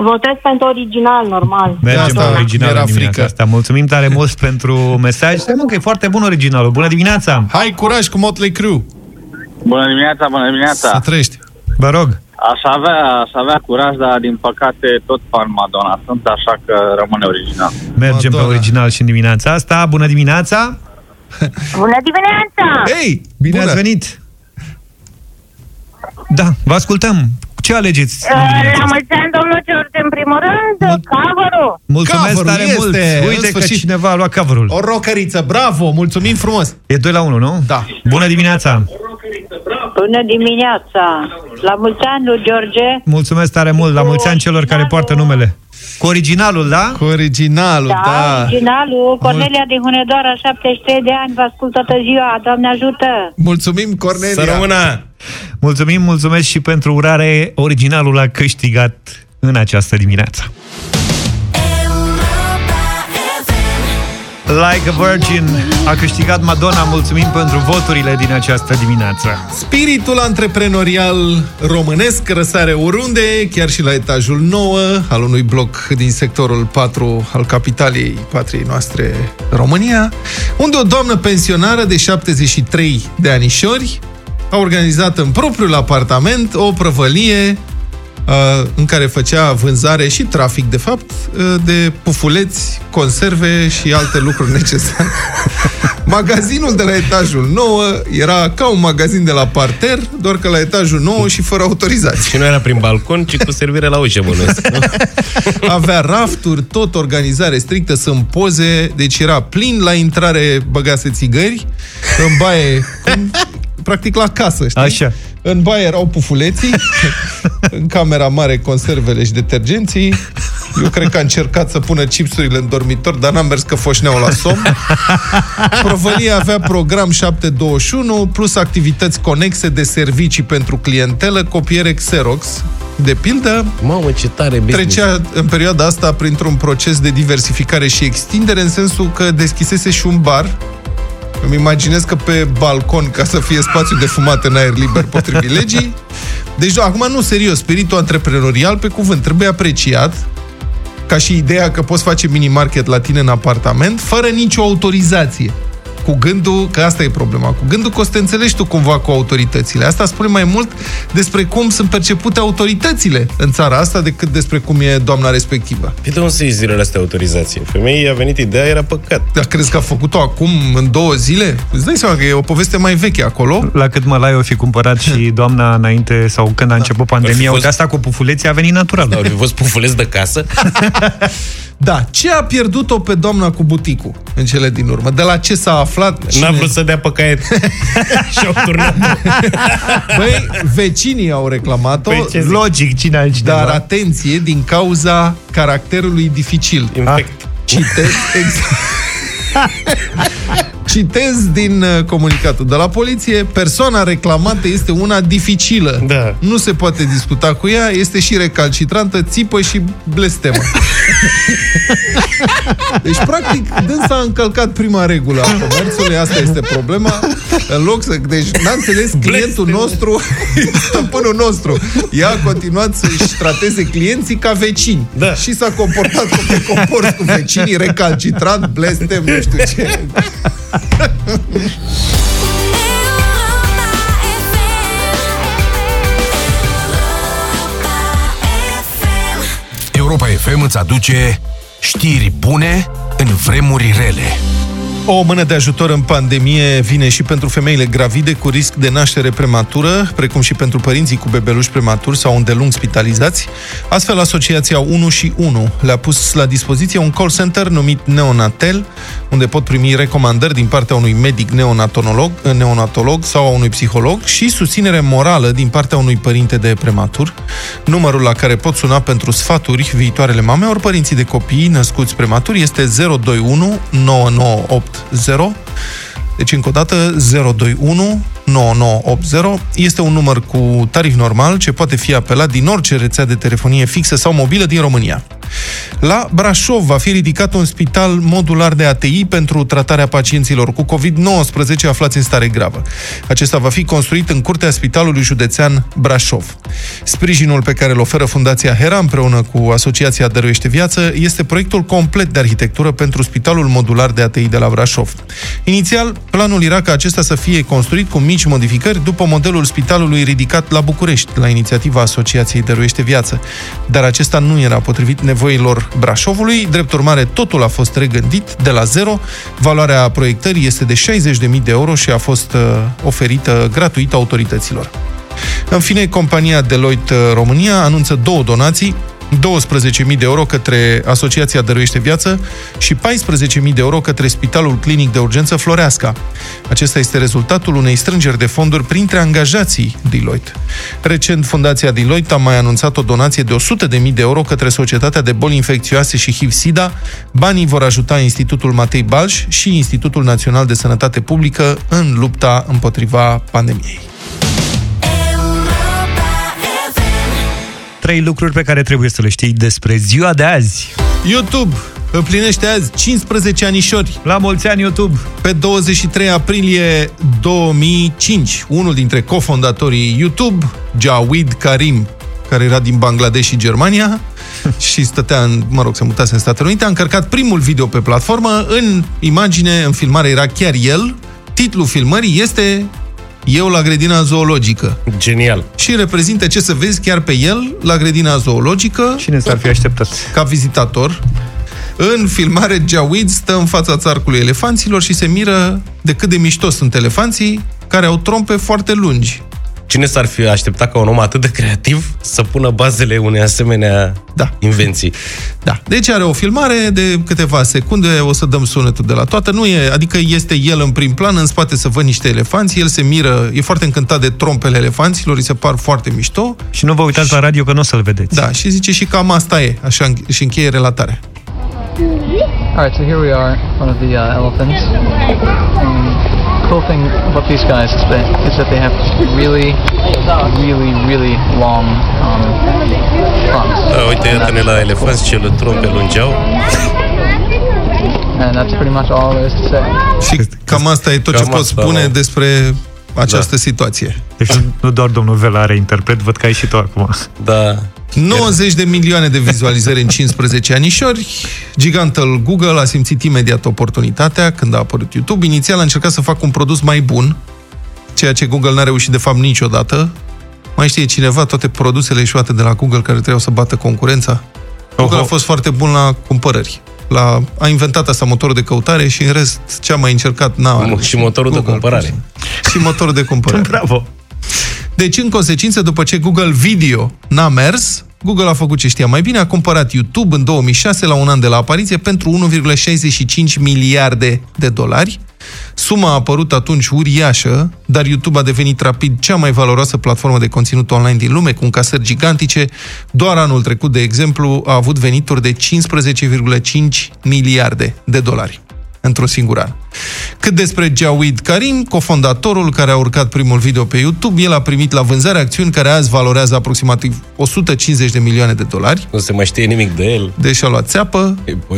votez pentru original, normal. Mergem asta pe original mi-era în dimineața frică. asta. Mulțumim tare mult pentru mesaj. Stai, mă, că e foarte bun originalul. Bună dimineața! Hai, curaj cu Motley Crue. Bună dimineața, bună dimineața. Să trăiești. Vă rog. Aș avea, aș avea curaj, dar din păcate tot fan Madonna sunt, așa că rămâne original. Mergem Madonna. pe original și în dimineața asta. Bună dimineața! Bună dimineața! Hei, bine Bună. ați venit! Da, vă ascultăm. Ce alegeți? în Uh, dimineața La asta? mulți ani, domnul George, în primul rând, cover-ul. Mulțumesc Coverul tare este, mult! în Uite că sfârșit. cineva a luat coverul. O rocăriță, bravo, mulțumim frumos. E 2 la 1, nu? Da. Bună dimineața! Bună dimineața! La mulți ani, lui George. Mulțumesc tare mult, la mulți ani celor care poartă numele. Cu originalul, da? Cu originalul, Da, da. originalul, Cornelia din Hunedoara, 73 de ani, vă ascult toată ziua, Doamne ajută! Mulțumim, Cornelia. Să rămână! Mulțumim, mulțumesc și pentru urare. Originalul a câștigat în această dimineață. Like a Virgin a câștigat Madonna. Mulțumim pentru voturile din această dimineață. Spiritul antreprenorial românesc răsare oriunde, chiar și la etajul 9 al unui bloc din sectorul 4 al capitalei patriei noastre, România, unde o doamnă pensionară de 73 de anișori a organizat în propriul apartament o prăvălie uh, în care făcea vânzare și trafic, de fapt, uh, de pufuleți, conserve și alte lucruri necesare. [laughs] Magazinul de la etajul 9 era ca un magazin de la parter, doar că la etajul 9 și fără autorizație. Și nu era prin balcon, ci cu servire la ușă, bănuiesc. nu? [laughs] Avea rafturi, tot organizare strictă, sunt poze, deci era plin, la intrare băgase țigări, în baie, cum, [laughs] practic la casă, știi? Așa. În baie erau pufuleții, în camera mare conservele și detergenții. Eu cred că a încercat să pună chipsurile în dormitor, dar n-a mers că foșneau la somn. Provălia avea program 721 plus activități conexe de servicii pentru clientelă, copiere Xerox. De pildă, Mamă, ce tare business. trecea în perioada asta printr-un proces de diversificare și extindere, în sensul că deschisese și un bar. Îmi imaginez că pe balcon, ca să fie spațiu de fumat în aer liber potrivit legii. Deci, da, acum nu, serios, spiritul antreprenorial, pe cuvânt, trebuie apreciat ca și ideea că poți face mini-market la tine în apartament, fără nicio autorizație. Cu gândul, că asta e problema, cu gândul că o să te înțelegi tu cumva cu autoritățile. Asta spune mai mult despre cum sunt percepute autoritățile în țara asta decât despre cum e doamna respectivă. Păi de unde să iei zilele astea autorizație? Femeii a venit ideea, era păcat. Dar crezi că a făcut-o acum, în două zile? Îți dai seama că e o poveste mai veche acolo? La cât mălai o fi cumpărat și [laughs] doamna înainte sau când a început pandemia, uite asta cu pufuleții a venit natural. Au fi fost pufuleți de casă? [laughs] Da, ce a pierdut-o pe doamna cu buticul în cele din urmă? De la ce s-a aflat? N-a vrut să dea pe caiet [laughs] și-au turnat. Băi, vecinii au reclamat-o. Păi ce zic? Logic, cine altcineva? Dar atenție, din cauza caracterului dificil. Infect. Citesc exact. [laughs] Citez din uh, comunicatul de la poliție, persoana reclamată este una dificilă. Da. Nu se poate discuta cu ea, este și recalcitrantă, țipă și blestemă. [laughs] deci, practic, dânsa a încălcat prima regulă a comerțului, asta este problema. În loc să... Deci, n-a înțeles clientul nostru, [laughs] stăpânul nostru. Ea a continuat să-și trateze clienții ca vecini. Da. Și s-a comportat cum te comporți cu vecinii, recalcitrant, blestem, nu știu ce. Europa FM îți aduce știri bune în vremuri rele. O mână de ajutor în pandemie vine și pentru femeile gravide cu risc de naștere prematură, precum și pentru părinții cu bebeluși prematuri sau îndelung spitalizați. Astfel, Asociația 1 și 1 le-a pus la dispoziție un call center numit Neonatel, unde pot primi recomandări din partea unui medic neonatolog, neonatolog sau a unui psiholog și susținere morală din partea unui părinte de prematur. Numărul la care pot suna pentru sfaturi viitoarele mame ori părinții de copii născuți prematuri este 021 998 0. Deci, încă o dată, 021 9980 este un număr cu tarif normal ce poate fi apelat din orice rețea de telefonie fixă sau mobilă din România. La Brașov va fi ridicat un spital modular de ATI pentru tratarea pacienților cu COVID-19 aflați în stare gravă. Acesta va fi construit în curtea Spitalului Județean Brașov. Sprijinul pe care îl oferă Fundația Hera împreună cu Asociația Dăruiește Viață este proiectul complet de arhitectură pentru Spitalul Modular de ATI de la Brașov. Inițial, planul era ca acesta să fie construit cu mici modificări după modelul spitalului ridicat la București, la inițiativa Asociației Dăruiește Viață. Dar acesta nu era potrivit nevoilor Brașovului, drept urmare totul a fost regândit de la zero. Valoarea proiectării este de 60.000 de euro și a fost uh, oferită gratuit autorităților. În fine, compania Deloitte România anunță două donații 12.000 de euro către Asociația Dăruiește Viață și 14.000 de euro către Spitalul Clinic de Urgență Floreasca. Acesta este rezultatul unei strângeri de fonduri printre angajații Deloitte. Recent, Fundația Deloitte a mai anunțat o donație de 100.000 de euro către Societatea de Boli Infecțioase și HIV-SIDA. Banii vor ajuta Institutul Matei Balș și Institutul Național de Sănătate Publică în lupta împotriva pandemiei. Trei lucruri pe care trebuie să le știi despre ziua de azi. YouTube împlinește azi 15 anișori. La mulți ani, YouTube! Pe 23 aprilie 2005, unul dintre cofondatorii YouTube, Jawid Karim, care era din Bangladesh și Germania, [laughs] și stătea în, mă rog, se mutase în Statele Unite, a încărcat primul video pe platformă. În imagine, în filmare era chiar el. Titlul filmării este eu la grădina zoologică. Genial. Și reprezintă ce să vezi chiar pe el la grădina zoologică. Cine s-ar fi așteptat? Ca vizitator. În filmare, Jawid stă în fața țarcului elefanților și se miră de cât de mișto sunt elefanții care au trompe foarte lungi. Cine s-ar fi așteptat ca un om atât de creativ să pună bazele unei asemenea da. invenții? Da. Deci are o filmare de câteva secunde, o să dăm sunetul de la toată. Nu e, adică este el în prim plan, în spate să văd niște elefanți, el se miră, e foarte încântat de trompele elefanților, îi se par foarte mișto. Și nu vă uitați și... la radio că nu o să-l vedeți. Da, și zice și cam asta e, așa și încheie relatarea. Alright, so here we are, one of the uh, elephants. Um, cool thing about these guys is that, is that they have really, really, really long um, fronts. Da, uite, iată-ne la elefanți ce le trompe lungeau. And that's pretty much all there is to say. Și cam asta e tot Cam ce pot asta, spune da. despre această situație. Deci nu doar domnul Vela are interpret, văd că ai și tu acum. Da. 90 de milioane de vizualizări în 15 anișori. Gigantul Google a simțit imediat oportunitatea când a apărut YouTube. Inițial a încercat să facă un produs mai bun, ceea ce Google n-a reușit de fapt niciodată. Mai știe cineva toate produsele ieșuate de la Google care trebuiau să bată concurența? Google a fost foarte bun la cumpărări. La, a inventat asta motorul de căutare și în rest ce a mai încercat n-a Și motorul de cumpărare. Și motorul de [laughs] cumpărare. Bravo! Deci, în consecință, după ce Google Video n-a mers, Google a făcut ce știa mai bine, a cumpărat YouTube în 2006, la un an de la apariție, pentru 1,65 miliarde de dolari. Suma a apărut atunci uriașă, dar YouTube a devenit rapid cea mai valoroasă platformă de conținut online din lume, cu încasări gigantice. Doar anul trecut, de exemplu, a avut venituri de 15,5 miliarde de dolari. Într-un singur an. Cât despre Jawid Karim, cofondatorul care a urcat primul video pe YouTube, el a primit la vânzare acțiuni care azi valorează aproximativ 150 de milioane de dolari. Nu se mai știe nimic de el. Deși a luat țeapă,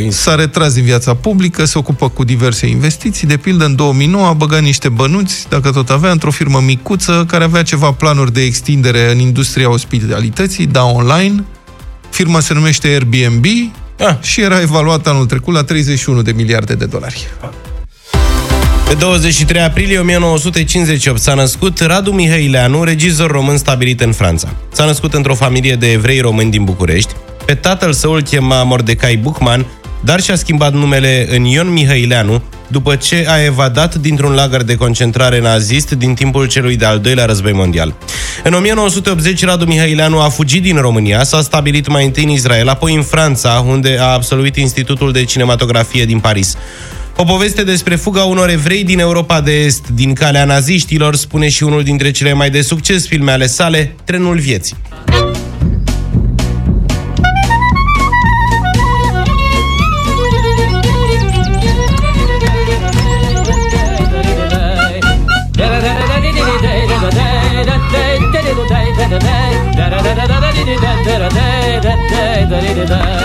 s-a retras din viața publică, se ocupă cu diverse investiții. De pildă, în 2009 a băgat niște bănuți, dacă tot avea, într-o firmă micuță care avea ceva planuri de extindere în industria ospitalității, da online. Firma se numește Airbnb ah. și era evaluată anul trecut la 31 de miliarde de dolari. Pe 23 aprilie 1958 s-a născut Radu Mihăileanu, regizor român stabilit în Franța. S-a născut într-o familie de evrei români din București. Pe tatăl său îl chema Mordecai Buchman, dar și-a schimbat numele în Ion Mihăileanu după ce a evadat dintr-un lagăr de concentrare nazist din timpul celui de-al doilea război mondial. În 1980, Radu Mihăileanu a fugit din România, s-a stabilit mai întâi în Israel, apoi în Franța, unde a absolvit Institutul de Cinematografie din Paris. O poveste despre fuga unor evrei din Europa de Est, din calea naziștilor, spune și unul dintre cele mai de succes filme ale sale, Trenul Vieții.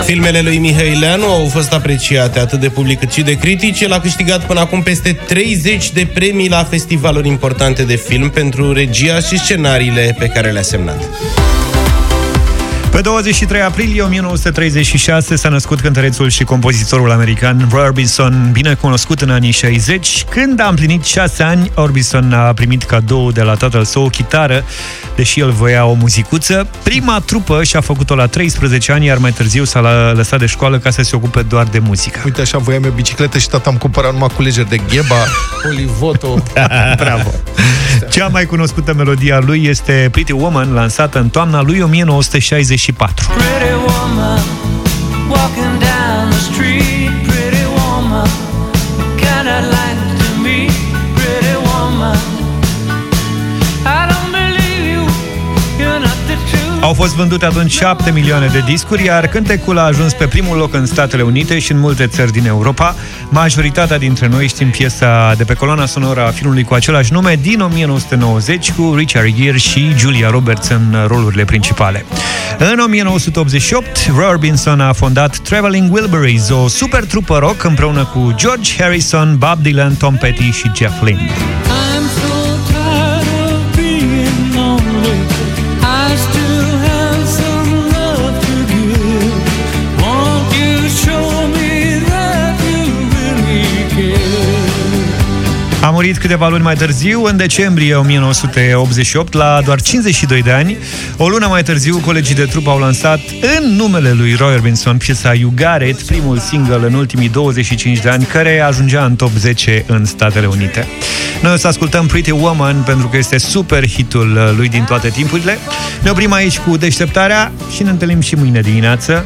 Filmele lui Mihaileanu au fost apreciate atât de public cât și de critici. El a câștigat până acum peste 30 de premii la festivaluri importante de film pentru regia și scenariile pe care le-a semnat. Pe 23 aprilie 1936 s-a născut cântărețul și compozitorul american Roy Orbison, bine cunoscut în anii 60. Când a împlinit 6 ani, Orbison a primit cadou de la tatăl său o chitară, deși el voia o muzicuță. Prima trupă și-a făcut-o la 13 ani, iar mai târziu s-a lăsat de școală ca să se ocupe doar de muzică. Uite, așa voiam eu bicicletă și tata am cumpărat numai culegeri de gheba, [laughs] olivoto. [laughs] Bravo! Cea mai cunoscută melodie a lui este Pretty Woman, lansată în toamna lui 1960 24. Fost vândute atunci 7 milioane de discuri, iar cântecul a ajuns pe primul loc în Statele Unite și în multe țări din Europa. Majoritatea dintre noi știm piesa de pe coloana sonoră a filmului cu același nume din 1990 cu Richard Gere și Julia Roberts în rolurile principale. În 1988, Roy Orbison a fondat Traveling Wilburys, o super trupă rock împreună cu George Harrison, Bob Dylan, Tom Petty și Jeff Lynne. Murit câteva luni mai târziu, în decembrie 1988, la doar 52 de ani. O lună mai târziu, colegii de trup au lansat în numele lui Roy Orbison piesa You Got It, primul single în ultimii 25 de ani, care ajungea în top 10 în Statele Unite. Noi o să ascultăm Pretty Woman pentru că este super hitul lui din toate timpurile. Ne oprim aici cu deșteptarea și ne întâlnim și mâine dimineață